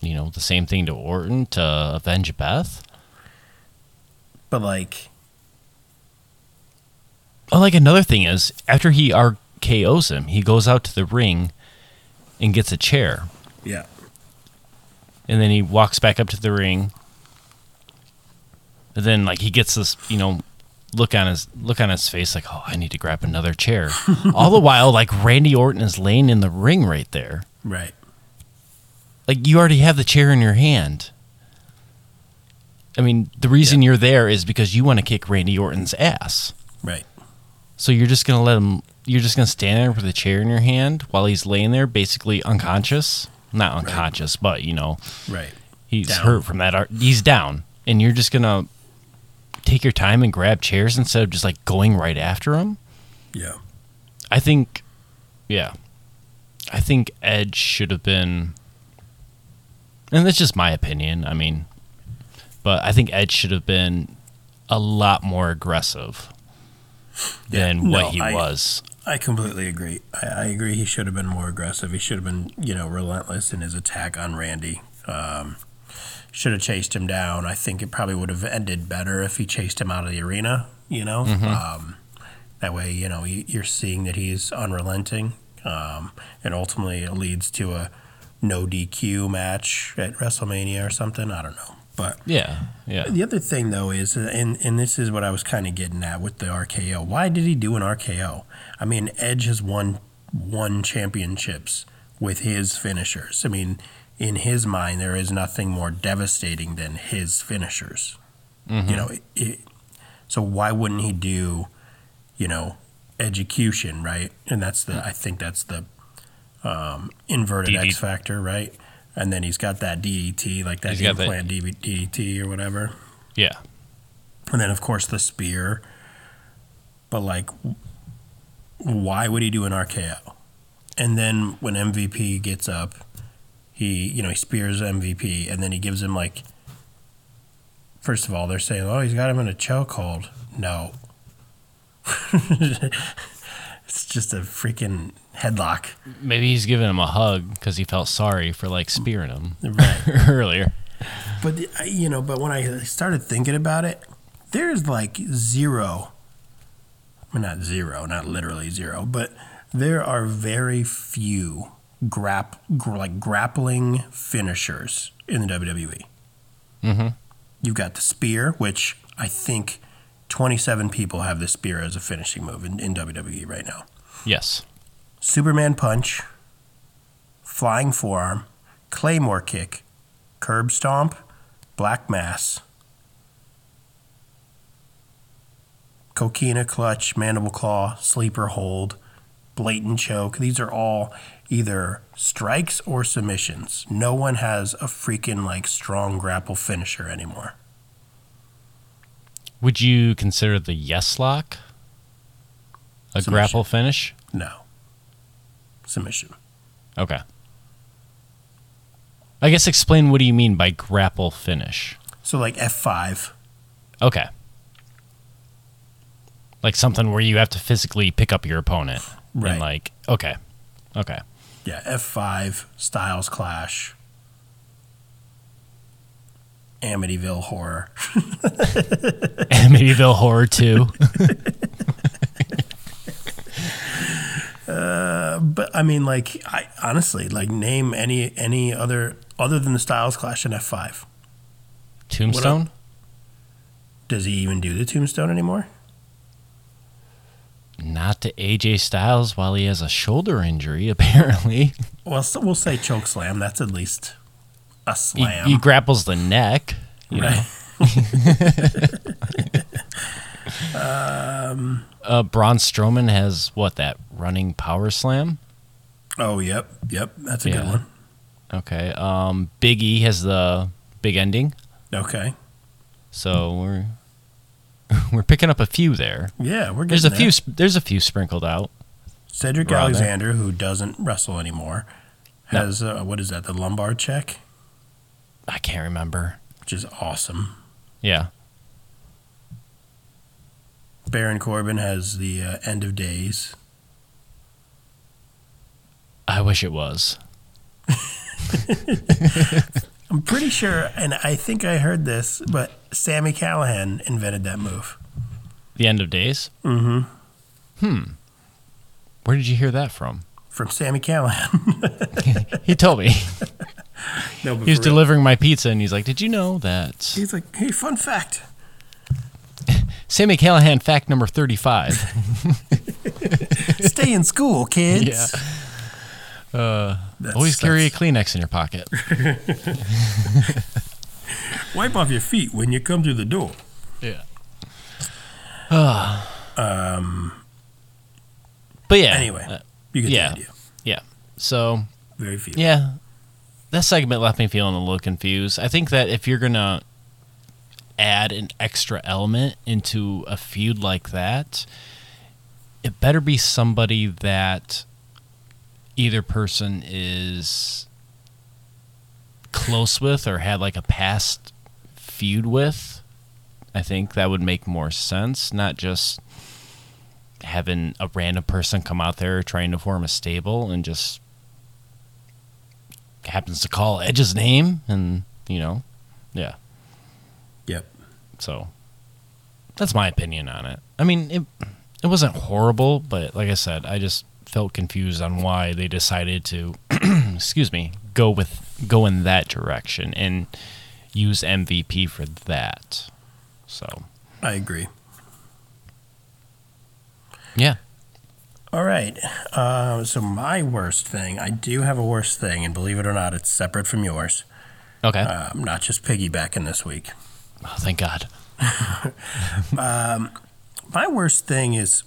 Speaker 2: you know, the same thing to Orton to avenge Beth.
Speaker 1: But like,
Speaker 2: Oh, like another thing is after he RKO's him, he goes out to the ring and gets a chair,
Speaker 1: yeah,
Speaker 2: and then he walks back up to the ring. And then like he gets this, you know, look on his look on his face like, "Oh, I need to grab another chair." *laughs* All the while like Randy Orton is laying in the ring right there.
Speaker 1: right.
Speaker 2: Like you already have the chair in your hand. I mean, the reason you're there is because you want to kick Randy Orton's ass.
Speaker 1: Right.
Speaker 2: So you're just gonna let him. You're just gonna stand there with a chair in your hand while he's laying there, basically unconscious. Not unconscious, but you know
Speaker 1: Right.
Speaker 2: he's
Speaker 1: Down.
Speaker 2: hurt from that. Art. He's down, and you're just gonna take your time and grab chairs instead of just like going right after him.
Speaker 1: Yeah.
Speaker 2: I think, yeah, I think Edge should have been, and that's just my opinion. I mean, but I think Edge should have been a lot more aggressive than
Speaker 1: no,
Speaker 2: what he
Speaker 1: I-
Speaker 2: was.
Speaker 1: I completely agree. I, I agree. He should have been more aggressive. He should have been, you know, relentless in his attack on Randy. Um, should have chased him down. I think it probably would have ended better if he chased him out of the arena. You know, um, that way, you know, you, you're seeing that he's unrelenting, um, and ultimately it leads to a no DQ match at WrestleMania or something. I don't know, but
Speaker 2: Yeah, yeah.
Speaker 1: the other thing though is, and and this is what I was kind of getting at with the RKO. Why did he do an RKO? I mean, Edge has won won championships with his finishers. I mean, in his mind, there is nothing more devastating than his finishers. You know, it, it, so why wouldn't he do, you know, Edgecution, right? And that's the I think that's the um, inverted
Speaker 2: DD
Speaker 1: X Factor, right? And then he's got that DDT, like that
Speaker 2: He's that-
Speaker 1: implant DDT or whatever.
Speaker 2: Yeah.
Speaker 1: And then, of course, the spear. But, like, why would he do an RKO? And then when MVP gets up, he, you know, he spears MVP and then he gives him, like, first of all, they're saying, oh, he's got him in a chokehold. No. *laughs* it's just a freaking headlock.
Speaker 2: Maybe he's giving him a hug because he felt sorry for like spearing him *laughs*
Speaker 1: Right. *laughs*
Speaker 2: earlier.
Speaker 1: But you know, but when I started thinking about it, there's like zero. Well, not zero, not literally zero, but there are very few grap gr- like grappling finishers in the WWE.
Speaker 2: Mm-hmm.
Speaker 1: You've got the spear, which I think 27 people have the spear as a finishing move in, in WWE right now.
Speaker 2: Yes.
Speaker 1: Superman punch, flying forearm, claymore kick, curb stomp, black mass, coquina clutch, mandible claw, sleeper hold, blatant choke. These are all either strikes or submissions. No one has a freaking like strong grapple finisher anymore.
Speaker 2: Would you consider the yes lock a
Speaker 1: Submission.
Speaker 2: grapple finish?
Speaker 1: No. Submission.
Speaker 2: Okay. I guess explain what do you mean by grapple finish?
Speaker 1: So like F5.
Speaker 2: Okay. Like something where you have to physically pick up your opponent.
Speaker 1: Right.
Speaker 2: And like, okay. Okay.
Speaker 1: Yeah, F5, Styles Clash, Amityville Horror. *laughs*
Speaker 2: Amityville Horror 2. *laughs*
Speaker 1: uh, But I mean, like, I honestly like name any any other other than the Styles Clash and F5.
Speaker 2: Tombstone?
Speaker 1: Does he even do the Tombstone anymore?
Speaker 2: Not to AJ Styles while he has a shoulder injury, *laughs* apparently.
Speaker 1: Well, so we'll say choke slam. That's at least a slam.
Speaker 2: he grapples the neck. You know?
Speaker 1: right. *laughs*
Speaker 2: Uh, Braun Strowman has what, that running power slam?
Speaker 1: Oh, yep, yep. That's a good one.
Speaker 2: Okay. Um, Big E has the big ending.
Speaker 1: Okay.
Speaker 2: So we're *laughs* we're picking up a few there.
Speaker 1: Yeah, we're
Speaker 2: There's a
Speaker 1: getting
Speaker 2: few. There's a few sprinkled out.
Speaker 1: Cedric. Alexander, who doesn't wrestle anymore,
Speaker 2: No.
Speaker 1: has uh, what is that? The lumbar check,
Speaker 2: I can't remember.
Speaker 1: which is awesome.
Speaker 2: Yeah.
Speaker 1: Baron Corbin has the uh, end of days.
Speaker 2: I wish it was. *laughs*
Speaker 1: I'm pretty sure, and I think I heard this, but Sami Callihan invented that move.
Speaker 2: The end of days.
Speaker 1: Mm-hmm.
Speaker 2: Hmm. Where did you hear that from?
Speaker 1: From Sami Callihan. *laughs*
Speaker 2: He told me. *laughs*
Speaker 1: no,
Speaker 2: He was
Speaker 1: for real.
Speaker 2: delivering my pizza, and he's like, "Did you know that
Speaker 1: He's like, hey, fun fact. *laughs*
Speaker 2: Sami Callihan fact number thirty-five?
Speaker 1: Stay in school, kids.
Speaker 2: Uh,
Speaker 1: That's-
Speaker 2: always carry a Kleenex in your pocket. *laughs*
Speaker 1: Wipe off your feet when you come through the door.
Speaker 2: Yeah. *sighs*
Speaker 1: Um.
Speaker 2: But yeah.
Speaker 1: Anyway,
Speaker 2: uh,
Speaker 1: You get
Speaker 2: yeah.
Speaker 1: the idea.
Speaker 2: yeah. So
Speaker 1: Very few.
Speaker 2: Yeah. That segment left me feeling a little confused. I think that if you're going to add an extra element into a feud like that, it better be somebody that either person is close with or had like a past feud with. I think that would make more sense, not just having a random person come out there trying to form a stable and just happens to call Edge's name, and you know, yeah.
Speaker 1: Yep.
Speaker 2: So that's my opinion on it. I mean, it it wasn't horrible, but like I said, I just felt confused on why they decided to, *clears throat* excuse me, go with go in that direction and use MVP for that. So
Speaker 1: I agree.
Speaker 2: yeah,
Speaker 1: All right. Uh, so my worst thing, I do have a worst thing, and believe it or not, it's separate from yours.
Speaker 2: okay.
Speaker 1: Uh, I'm not just piggybacking this week.
Speaker 2: oh, thank God. *laughs*
Speaker 1: um, My worst thing is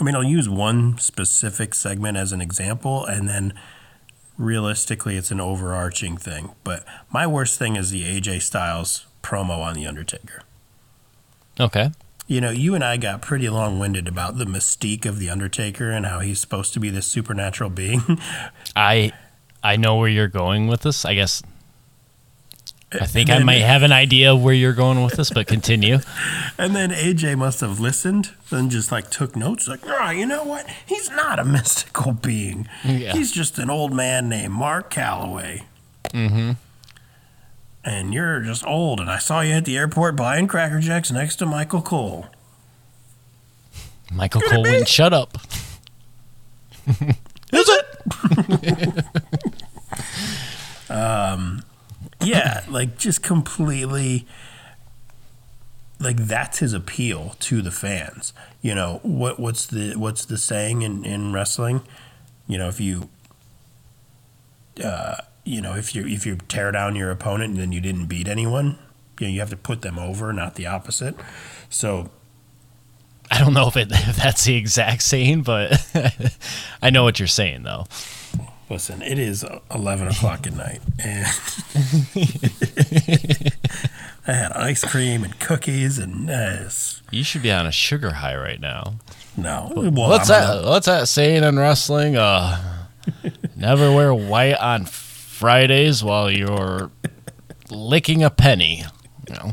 Speaker 1: I mean, I'll use one specific segment as an example, and then realistically, it's an overarching thing. But my worst thing is the AJ Styles promo on The Undertaker.
Speaker 2: Okay.
Speaker 1: You know, you and I got pretty long winded about the mystique of The Undertaker and how he's supposed to be this supernatural being. *laughs*
Speaker 2: I I know where you're going with this. I guess I think I might have an idea of where you're going with this, but continue. *laughs*
Speaker 1: And then AJ must have listened and just like took notes, like, oh, you know what? He's not a *laughs* mystical being.
Speaker 2: Yeah.
Speaker 1: He's just an old man named Mark Calaway. Mm-hmm. And you're just old, and I saw you at the airport buying Cracker Jacks next to Michael Cole.
Speaker 2: Michael Cole wouldn't shut up. *laughs* Is it?
Speaker 1: Yeah, like just completely like that's his appeal to the fans. You know, what what's the what's the saying in, in wrestling? You know, if you uh you know, if you if you tear down your opponent and then you didn't beat anyone, you know, you have to put them over, not the opposite. So
Speaker 2: I don't know if, it, *laughs* if that's the exact saying, but *laughs* I know what you're saying, though.
Speaker 1: Listen, it is eleven o'clock at night, and *laughs* I had ice cream and cookies, and uh,
Speaker 2: You should be on a sugar high right now.
Speaker 1: no, well,
Speaker 2: what's
Speaker 1: I'm
Speaker 2: that? What's that saying in wrestling? Uh, never wear white on Fridays while you're licking a penny. You know.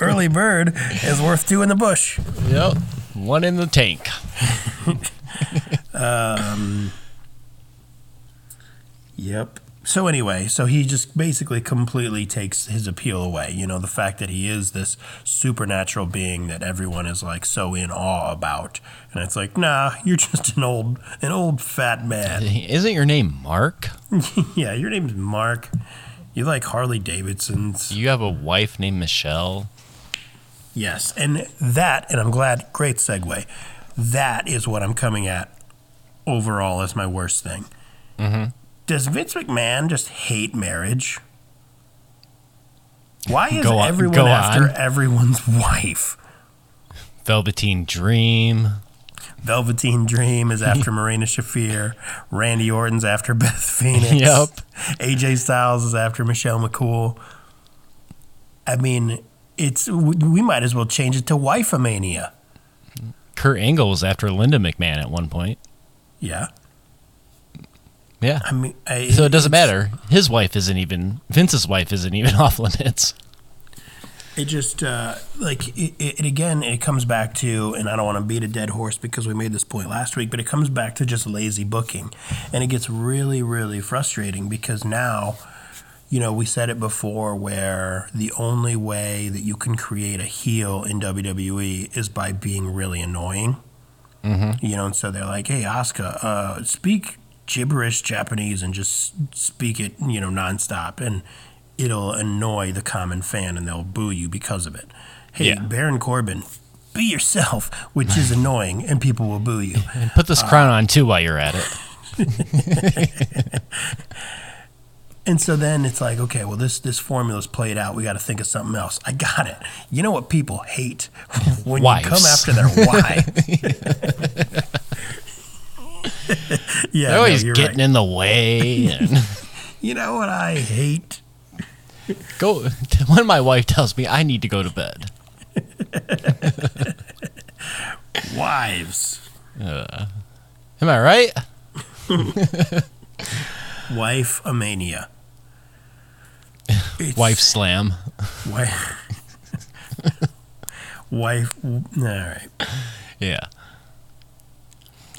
Speaker 1: early bird is worth two in the bush.
Speaker 2: Yep. One in the tank. *laughs*
Speaker 1: Um, yep. So anyway, so he just basically completely takes his appeal away. You know, the fact that he is this supernatural being that everyone is like so in awe about, and it's like, nah, you're *laughs* just an old, an old fat man.
Speaker 2: Isn't your name Mark? *laughs*
Speaker 1: yeah, your name's Mark. You like Harley Davidsons.
Speaker 2: You have a wife named Michelle.
Speaker 1: Yes, and that, and I'm glad. Great segue. That is what I'm coming at overall as my worst thing.
Speaker 2: Mhm.
Speaker 1: Does Vince McMahon just hate marriage? Why is
Speaker 2: on-
Speaker 1: everyone after
Speaker 2: on.
Speaker 1: everyone's *laughs* wife?
Speaker 2: Velveteen Dream.
Speaker 1: Velveteen Dream is after *laughs* Marina Shafir. Randy Orton's after Beth *laughs* Phoenix.
Speaker 2: Yep.
Speaker 1: AJ Styles is after Michelle McCool. I mean, it's we might as well change it to Wifeomania.
Speaker 2: Kurt Angle was after Linda McMahon at one point.
Speaker 1: Yeah.
Speaker 2: Yeah.
Speaker 1: I mean, I,
Speaker 2: So it doesn't matter. His wife isn't even Vince's wife isn't even *laughs* off limits.
Speaker 1: It just uh, like it, it, it again. It comes back to, and I don't want to beat a dead horse because we made this point last week, but it comes back to just lazy booking, and it gets really, really frustrating because now, you know, we said it before, where the only way that you can create a heel in WWE is by being really annoying. Mm-hmm. You know, and so they're like, "Hey, Asuka, uh, speak gibberish Japanese and just speak it, you know, nonstop," and it'll annoy the common fan and they'll boo you because of it. Hey,
Speaker 2: Yeah.
Speaker 1: Baron Corbin, be yourself, which is *laughs* annoying, and people will boo you.
Speaker 2: And put this crown on too while you're at it. *laughs* *laughs*
Speaker 1: And so then it's like, okay, well this this formula's played out. We got to think of something else. I got it. You know what people hate *laughs* when
Speaker 2: Wives.
Speaker 1: you come after their *laughs* wife. *laughs* yeah,
Speaker 2: They're
Speaker 1: no,
Speaker 2: always
Speaker 1: you're
Speaker 2: getting
Speaker 1: right.
Speaker 2: in the way. And
Speaker 1: You know what I hate?
Speaker 2: go when my wife tells me I need to go to bed.
Speaker 1: Wives.
Speaker 2: Uh, am I right?
Speaker 1: Wife mania.
Speaker 2: Wife slam.
Speaker 1: Wife. wife. All right.
Speaker 2: Yeah.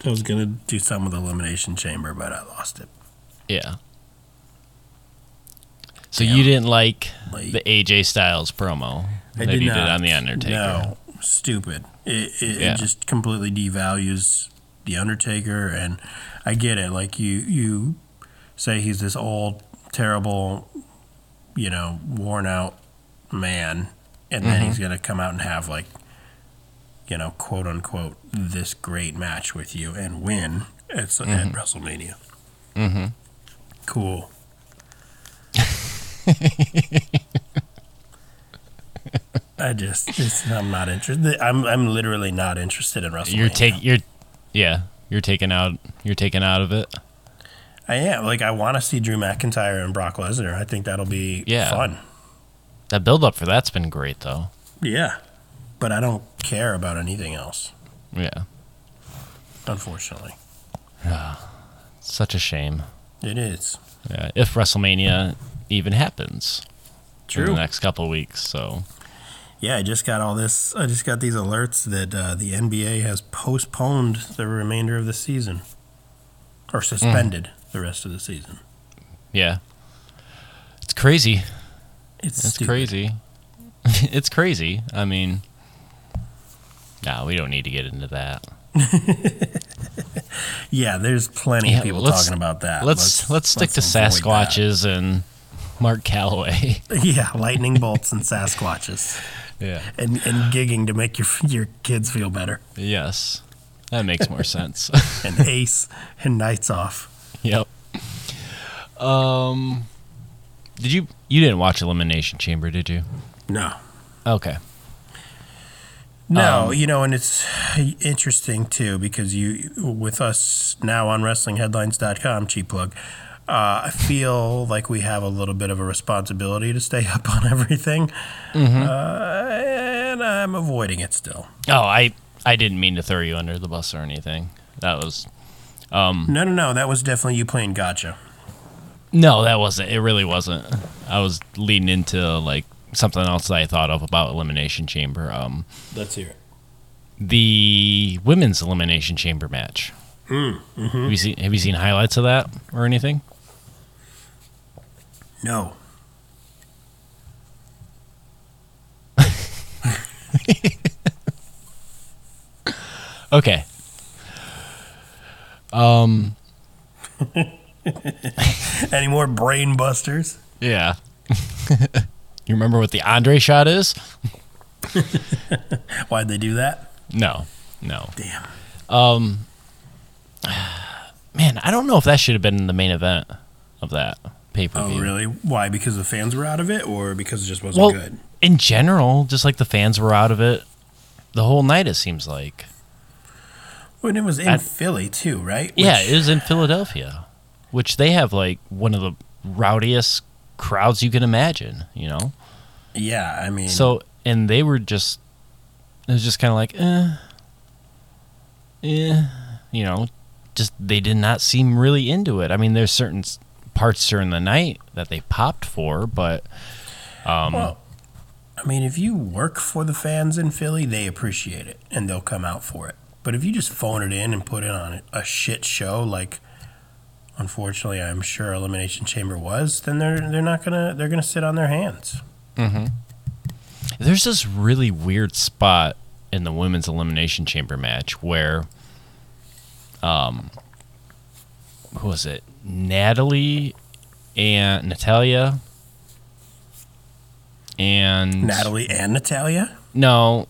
Speaker 1: I was gonna do some with elimination chamber, but I lost it.
Speaker 2: Yeah. So you didn't like
Speaker 1: Late.
Speaker 2: the AJ Styles promo
Speaker 1: I
Speaker 2: that
Speaker 1: did
Speaker 2: he
Speaker 1: not.
Speaker 2: did on the Undertaker?
Speaker 1: No, stupid. It, it,
Speaker 2: Yeah.
Speaker 1: it just completely devalues the Undertaker, and I get it. Like you, you say he's this old, terrible, you know, worn out man, and then
Speaker 2: Mm-hmm.
Speaker 1: he's gonna come out and have like, you know, quote unquote, this great match with you and win at, at WrestleMania.
Speaker 2: Mm-hmm.
Speaker 1: Cool. *laughs* I just, it's, I'm not interested. I'm, I'm literally not interested in WrestleMania.
Speaker 2: You're taking, you're yeah, you're taken out you're taken out of it.
Speaker 1: I am like, I want to see Drew McIntyre and Brock Lesnar. I think that'll be
Speaker 2: Yeah.
Speaker 1: fun.
Speaker 2: That build up for that's been great though.
Speaker 1: Yeah, but I don't care about anything else.
Speaker 2: Yeah.
Speaker 1: Unfortunately, Yeah. *sighs*
Speaker 2: Such a shame.
Speaker 1: it is
Speaker 2: Yeah, if WrestleMania even happens in
Speaker 1: true.
Speaker 2: the next couple of weeks. So
Speaker 1: Yeah, I just got all this. I just got these alerts that uh, the NBA has postponed the remainder of the season, or suspended the rest of the season.
Speaker 2: yeah, it's crazy.
Speaker 1: It's,
Speaker 2: It's crazy. *laughs* it's crazy. I mean, no, we don't need to get into that. *laughs*
Speaker 1: Yeah, there's plenty
Speaker 2: Yeah,
Speaker 1: of people talking about that.
Speaker 2: Let's let's, stick to
Speaker 1: avoid that.
Speaker 2: Sasquatches and Mark Calaway. *laughs*
Speaker 1: Yeah, lightning bolts and Sasquatches,
Speaker 2: Yeah.
Speaker 1: and and gigging to make your your kids feel better,
Speaker 2: Yes, that makes more sense.
Speaker 1: and Ace and Nights Off.
Speaker 2: Yep. Um, did you you didn't watch Elimination Chamber, did you?
Speaker 1: No,
Speaker 2: Okay.
Speaker 1: No,
Speaker 2: Um,
Speaker 1: you know, and it's interesting too because you, with us now on WrestlingHeadlines.com, cheap plug. Uh, I feel like we have a little bit of a responsibility to stay *laughs* up on everything,
Speaker 2: Mm-hmm.
Speaker 1: uh, and I'm avoiding it still.
Speaker 2: Oh, I I didn't mean to throw you under the bus or anything. That was
Speaker 1: No, no, no, that was definitely you playing gotcha.
Speaker 2: no, that wasn't. It really wasn't. I was leading into like something else that I thought of about Elimination Chamber. Um,
Speaker 1: Let's hear it.
Speaker 2: the women's Elimination Chamber match.
Speaker 1: Mm, mm-hmm.
Speaker 2: Have you seen Have you seen highlights of that or anything?
Speaker 1: No, *laughs*
Speaker 2: Okay. Um. *laughs*
Speaker 1: any more brain busters?
Speaker 2: Yeah. *laughs* you remember what the Andre shot is? *laughs*
Speaker 1: Why'd they do that?
Speaker 2: No. No.
Speaker 1: Damn.
Speaker 2: Um. *sighs* Man, I don't know if that should have been the main event of that pay per
Speaker 1: Oh, really? Why? Because the fans were out of it, or because it just wasn't
Speaker 2: Well,
Speaker 1: good?
Speaker 2: in general, just like the fans were out of it the whole night. It seems like.
Speaker 1: When it was in
Speaker 2: I-
Speaker 1: Philly too, right?
Speaker 2: Yeah, it was in Philadelphia, which they have like one of the rowdiest crowds you can imagine. You know.
Speaker 1: yeah. I mean,
Speaker 2: So and they were just it was just kind of like eh, eh, you know, just they did not seem really into it. I mean, there's certain parts during the night that they popped for, but um,
Speaker 1: Well, I mean, if you work for the fans in Philly, they appreciate it and they'll come out for it. But if you just phone it in and put it on a shit show, like unfortunately I'm sure Elimination Chamber was, then they're they're not gonna they're gonna sit on their hands.
Speaker 2: there's this really weird spot in the women's elimination chamber match where um who was it? Natalie and natalya? And
Speaker 1: Natalie and Natalya.
Speaker 2: no.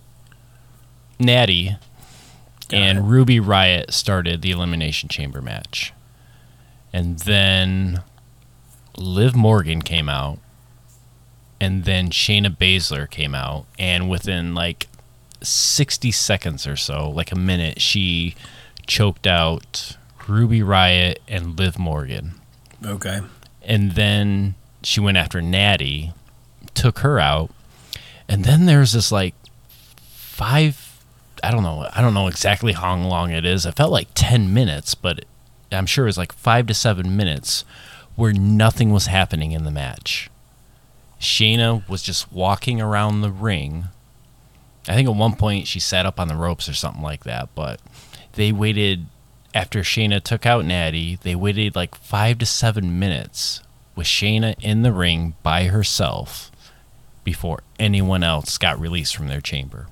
Speaker 2: Natty
Speaker 1: Got
Speaker 2: and
Speaker 1: it.
Speaker 2: ruby riot started the elimination chamber match and then liv morgan came out and then Shayna Baszler came out, and within like 60 seconds or so, like a minute, she choked out Ruby Riot and Liv Morgan.
Speaker 1: Okay.
Speaker 2: And then she went after Natty, took her out, and then there's this like five. I don't know. I don't know exactly how long it is. It felt like 10 minutes, but I'm sure it was like five to seven minutes where nothing was happening in the match. Shayna was just walking around the ring. I think at one point she sat up on the ropes or something like that, but they waited after Shayna took out Natty, they waited like five to seven minutes with Shayna in the ring by herself before anyone else got released from their chamber.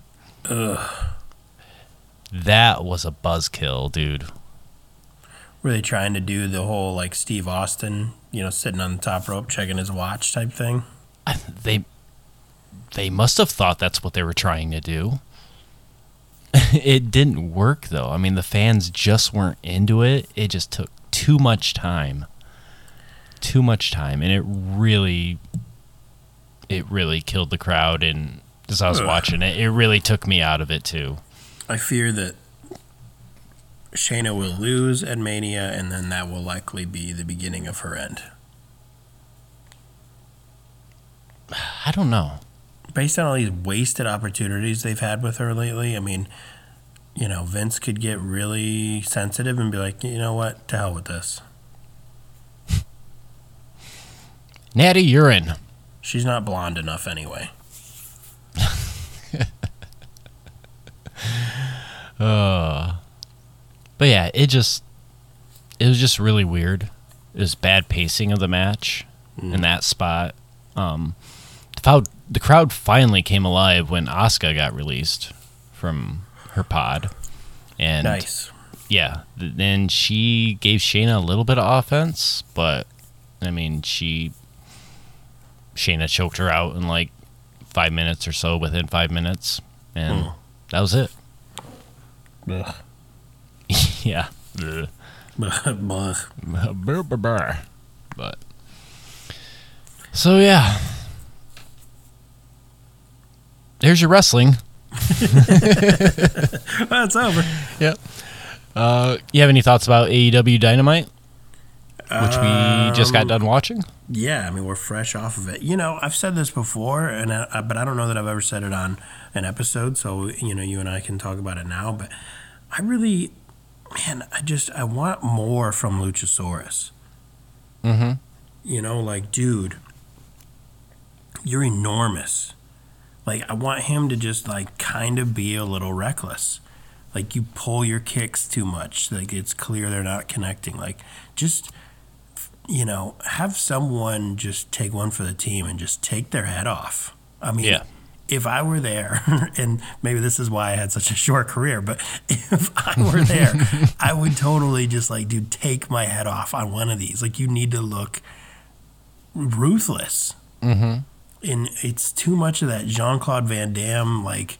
Speaker 2: That was a buzzkill, dude.
Speaker 1: Were they trying to do the whole like Steve Austin, you know, sitting on the top rope checking his watch type thing?
Speaker 2: I- They they must have thought that's what they were trying to do. *laughs* it didn't work though. I mean, the fans just weren't into it. It just took too much time. Too much time and it really it really killed the crowd and as I was
Speaker 1: Ugh.
Speaker 2: watching it. It really took me out of it too.
Speaker 1: I fear that Shayna will lose at Mania, and then that will likely be the beginning of her end.
Speaker 2: I don't know.
Speaker 1: Based on all these wasted opportunities they've had with her lately, I mean, you know, Vince could get really sensitive and be like, you know what, to hell with this. *laughs*
Speaker 2: Natty, you're in.
Speaker 1: She's not blonde enough anyway.
Speaker 2: Uh, but yeah, it just it was just really weird. It was bad pacing of the match in that spot. Um, the crowd, the crowd finally came alive when Asuka got released from her pod, and
Speaker 1: Nice.
Speaker 2: yeah, then she gave Shayna a little bit of offense, but I mean, she Shayna choked her out in like five minutes or so. Within five minutes, and
Speaker 1: Hmm.
Speaker 2: that was it.
Speaker 1: Ugh.
Speaker 2: yeah. Ugh. But so yeah, there's your wrestling. *laughs*
Speaker 1: That's over.
Speaker 2: Yep. Uh, you have any thoughts about AEW Dynamite, which we just got done watching?
Speaker 1: Yeah, I mean we're fresh off of it. You know, I've said this before, and I, but I don't know that I've ever said it on an episode. So you know, you and I can talk about it now. But I really, man, I just I want more from Luchasaurus.
Speaker 2: Mm-hmm.
Speaker 1: You know, like dude, you're enormous. Like I want him to just like kind of be a little reckless. Like you pull your kicks too much. Like it's clear they're not connecting. Like just you know, have someone just take one for the team and just take their head off. I mean,
Speaker 2: Yeah.
Speaker 1: If I were there, *laughs* and maybe this is why I had such a short career, but *laughs* if I were there, *laughs* I would totally just like, dude, take my head off on one of these. Like, you need to look ruthless.
Speaker 2: Mm-hmm.
Speaker 1: And it's too much of that Jean Claude Van Damme, like,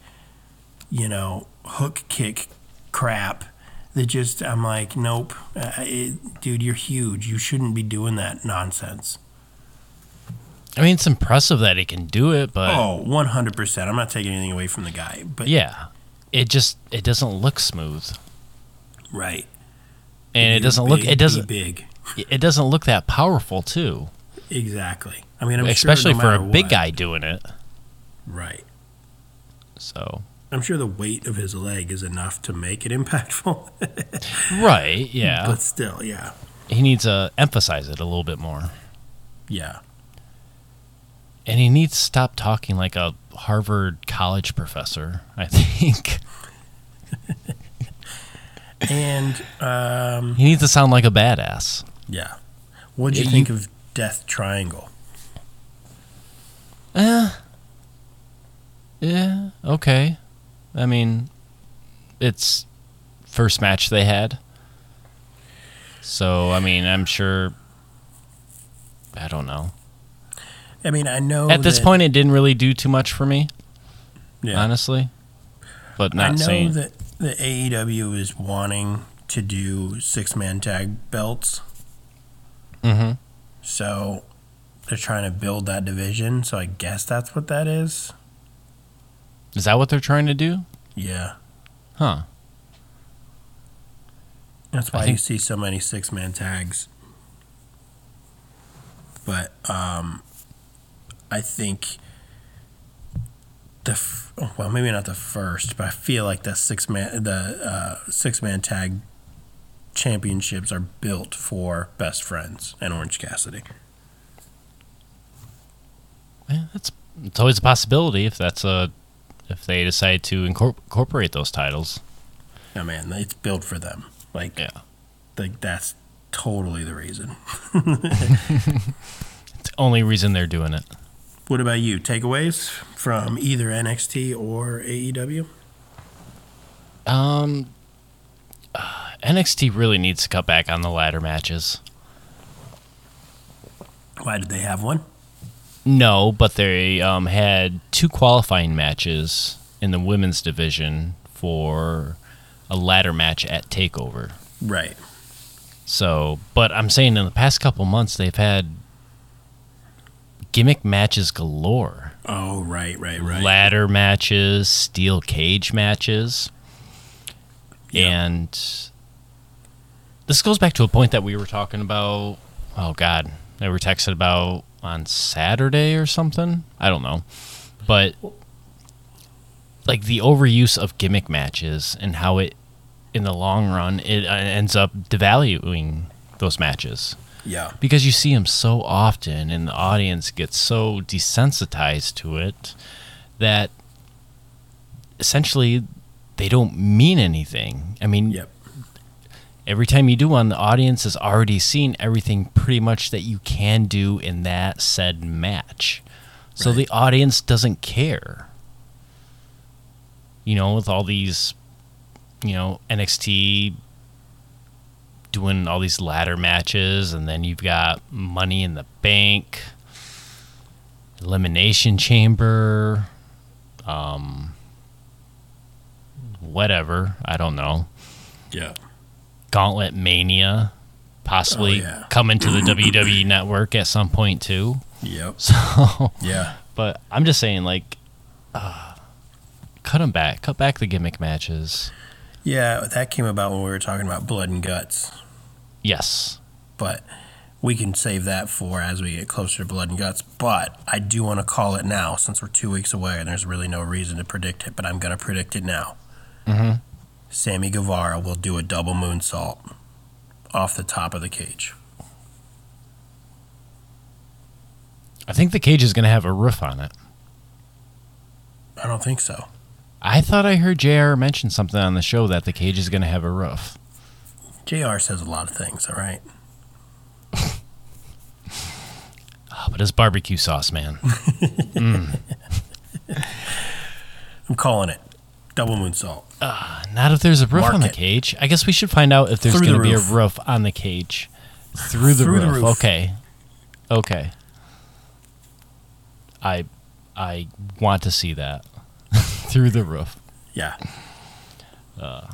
Speaker 1: you know, hook kick crap that just, I'm like, nope, uh, it, dude, you're huge. You shouldn't be doing that nonsense.
Speaker 2: I mean, it's impressive that he can do it, but
Speaker 1: Oh, 100%. I'm not taking anything away from the guy, but
Speaker 2: yeah, it just it doesn't look smooth,
Speaker 1: right.
Speaker 2: and it doesn't look it doesn't
Speaker 1: big.
Speaker 2: it doesn't look that powerful too,
Speaker 1: Exactly. I mean, I'm
Speaker 2: especially
Speaker 1: sure no
Speaker 2: for a
Speaker 1: matter
Speaker 2: big guy doing it.
Speaker 1: Right.
Speaker 2: So
Speaker 1: I'm sure the weight of his leg is enough to make it *laughs* impactful.
Speaker 2: right, yeah,
Speaker 1: But still, yeah.
Speaker 2: he needs to emphasize it a little bit more.
Speaker 1: Yeah.
Speaker 2: And he needs to stop talking like a Harvard college professor, I think.
Speaker 1: And um,
Speaker 2: he needs to sound like a badass.
Speaker 1: yeah. What do you
Speaker 2: Yeah,
Speaker 1: think of Death Triangle?
Speaker 2: Eh. Yeah, okay. I mean, it's first match they had. So, I mean, I'm sure I don't know.
Speaker 1: I mean, I know
Speaker 2: At this
Speaker 1: that-
Speaker 2: point it didn't really do too much for me,
Speaker 1: yeah.
Speaker 2: honestly. But not I
Speaker 1: know
Speaker 2: saying
Speaker 1: that the AEW is wanting to do six man tag belts.
Speaker 2: Mhm.
Speaker 1: So they're trying to build that division. So I guess that's what that is.
Speaker 2: Is that what they're trying to do?
Speaker 1: Yeah.
Speaker 2: Huh.
Speaker 1: That's why you see so many six man tags. But um, I think the f- well, maybe not the first, but I feel like the six man the uh, six man tag championships are built for best friends and Orange Cassidy.
Speaker 2: Yeah, that's it's always a possibility if that's a if they decide to incorpor- incorporate those titles.
Speaker 1: Oh man, it's built for them. Like,
Speaker 2: Yeah.
Speaker 1: like that's totally the reason. *laughs*
Speaker 2: It's the only reason they're doing it.
Speaker 1: What about you? Takeaways from either NXT or AEW?
Speaker 2: Um, uh, NXT really needs to cut back on the ladder matches.
Speaker 1: Why did they have one?
Speaker 2: No, but they um, had two qualifying matches in the women's division for a ladder match at Takeover.
Speaker 1: Right.
Speaker 2: So, but I'm saying in the past couple months they've had gimmick matches galore.
Speaker 1: Oh, right, right, right.
Speaker 2: ladder matches, steel cage matches.
Speaker 1: Yeah.
Speaker 2: And this goes back to a point that we were talking about. Oh, God. They were texted about on Saturday or something. I don't know. But like the overuse of gimmick matches and how it, in the long run, it uh, ends up devaluing those matches
Speaker 1: Yeah.
Speaker 2: because you see them so often and the audience gets so desensitized to it that essentially they don't mean anything. I mean,
Speaker 1: Yep.
Speaker 2: every time you do one, the audience has already seen everything pretty much that you can do in that said match. So
Speaker 1: Right.
Speaker 2: the audience doesn't care. You know, with all these, you know, NXT doing all these ladder matches, and then you've got Money in the Bank, Elimination Chamber, um, whatever. I don't know.
Speaker 1: Yeah.
Speaker 2: Gauntlet Mania possibly
Speaker 1: Oh, yeah.
Speaker 2: coming to the *coughs* WWE network at some point too.
Speaker 1: Yep. *laughs*
Speaker 2: So,
Speaker 1: Yeah.
Speaker 2: but I'm just saying, like, uh, cut them back, cut back the gimmick matches.
Speaker 1: Yeah, that came about when we were talking about blood and guts,
Speaker 2: Yes,
Speaker 1: but we can save that for as we get closer to blood and guts. But I do want to call it now since we're two weeks away and there's really no reason to predict it, but I'm going to predict it now.
Speaker 2: Mhm.
Speaker 1: Sammy Guevara will do a double moonsault off the top of the cage.
Speaker 2: I think the cage is going to have a roof on it.
Speaker 1: I don't think so.
Speaker 2: I thought I heard JR mention something on the show that the cage is going to have a roof.
Speaker 1: JR says a lot of things, all right?
Speaker 2: Oh, but it's barbecue sauce, man. *laughs* Mm.
Speaker 1: I'm calling it. Double moonsault.
Speaker 2: Ah, not if there's a roof
Speaker 1: Mark
Speaker 2: on the
Speaker 1: it.
Speaker 2: cage. I guess we should find out if there's going
Speaker 1: the
Speaker 2: to be a
Speaker 1: roof.
Speaker 2: roof on the cage. Through the,
Speaker 1: Through the
Speaker 2: roof.
Speaker 1: roof.
Speaker 2: Okay. Okay. I I want to see that. *laughs* Through the roof.
Speaker 1: Yeah. Uh,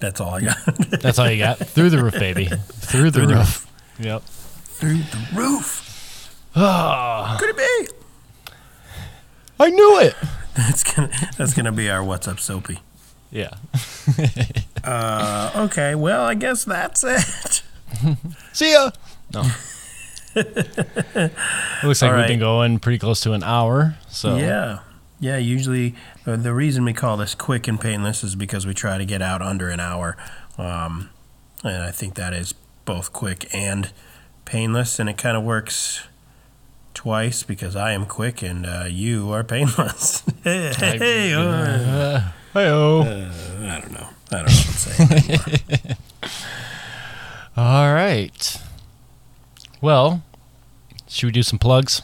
Speaker 1: That's all I got. *laughs*
Speaker 2: That's all you got. Through the roof, baby. Through the
Speaker 1: Through the
Speaker 2: roof. Yep.
Speaker 1: Through the roof.
Speaker 2: Ah,
Speaker 1: Could it be?
Speaker 2: I knew it.
Speaker 1: That's gonna that's gonna be our what's up soapy.
Speaker 2: Yeah. *laughs*
Speaker 1: Uh, okay, well I guess that's it. *laughs*
Speaker 2: See ya. No. it looks like
Speaker 1: All
Speaker 2: we've been going pretty close to an hour. So
Speaker 1: Yeah, yeah. Usually uh, the reason we call this quick and painless is because we try to get out under an hour, um, and I think that is both quick and painless, and it kind of works twice because I am quick and uh, you are painless. *laughs* hey, hey, hey, uh,
Speaker 2: Uh, Hey-o.
Speaker 1: I don't know. I don't know what to say. *laughs*
Speaker 2: All right. Well, should we do some plugs?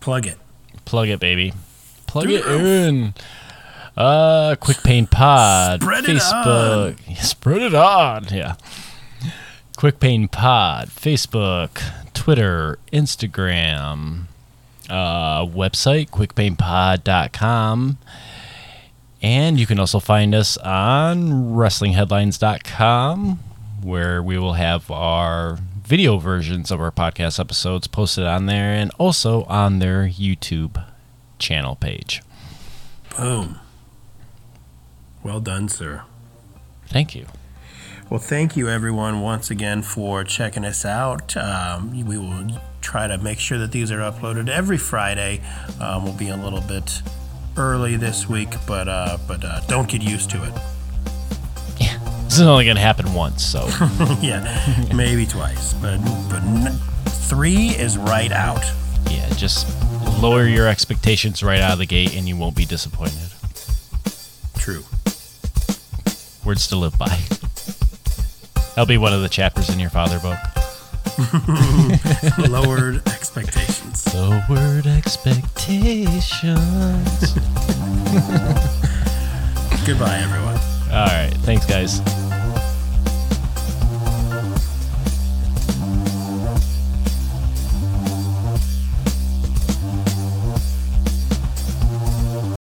Speaker 1: Plug it.
Speaker 2: Plug it, baby. Plug it in. Uh, Quick Pain Pod.
Speaker 1: Spread it
Speaker 2: Facebook. *laughs* Spread it on. Yeah. Quick Pain Pod. Facebook, Twitter, Instagram, uh, website, quickpainpod.com. And you can also find us on WrestlingHeadlines.com, where we will have our video versions of our podcast episodes posted on there and also on their YouTube channel page.
Speaker 1: Boom. Well done, sir.
Speaker 2: Thank you.
Speaker 1: Well, thank you everyone once again for checking us out. Um, we will try to make sure that these are uploaded every Friday. Um, we'll be a little bit early this week, but uh, but uh, don't get used to it.
Speaker 2: This is only going to happen once, so *laughs*
Speaker 1: yeah, maybe twice, but but three is right out.
Speaker 2: yeah, just lower your expectations right out of the gate and you won't be disappointed.
Speaker 1: True.
Speaker 2: Words to live by. That'll be one of the chapters in your father book. *laughs*
Speaker 1: Lowered expectations.
Speaker 2: Lowered expectations. *laughs*
Speaker 1: Goodbye, everyone.
Speaker 2: All right. Thanks, guys.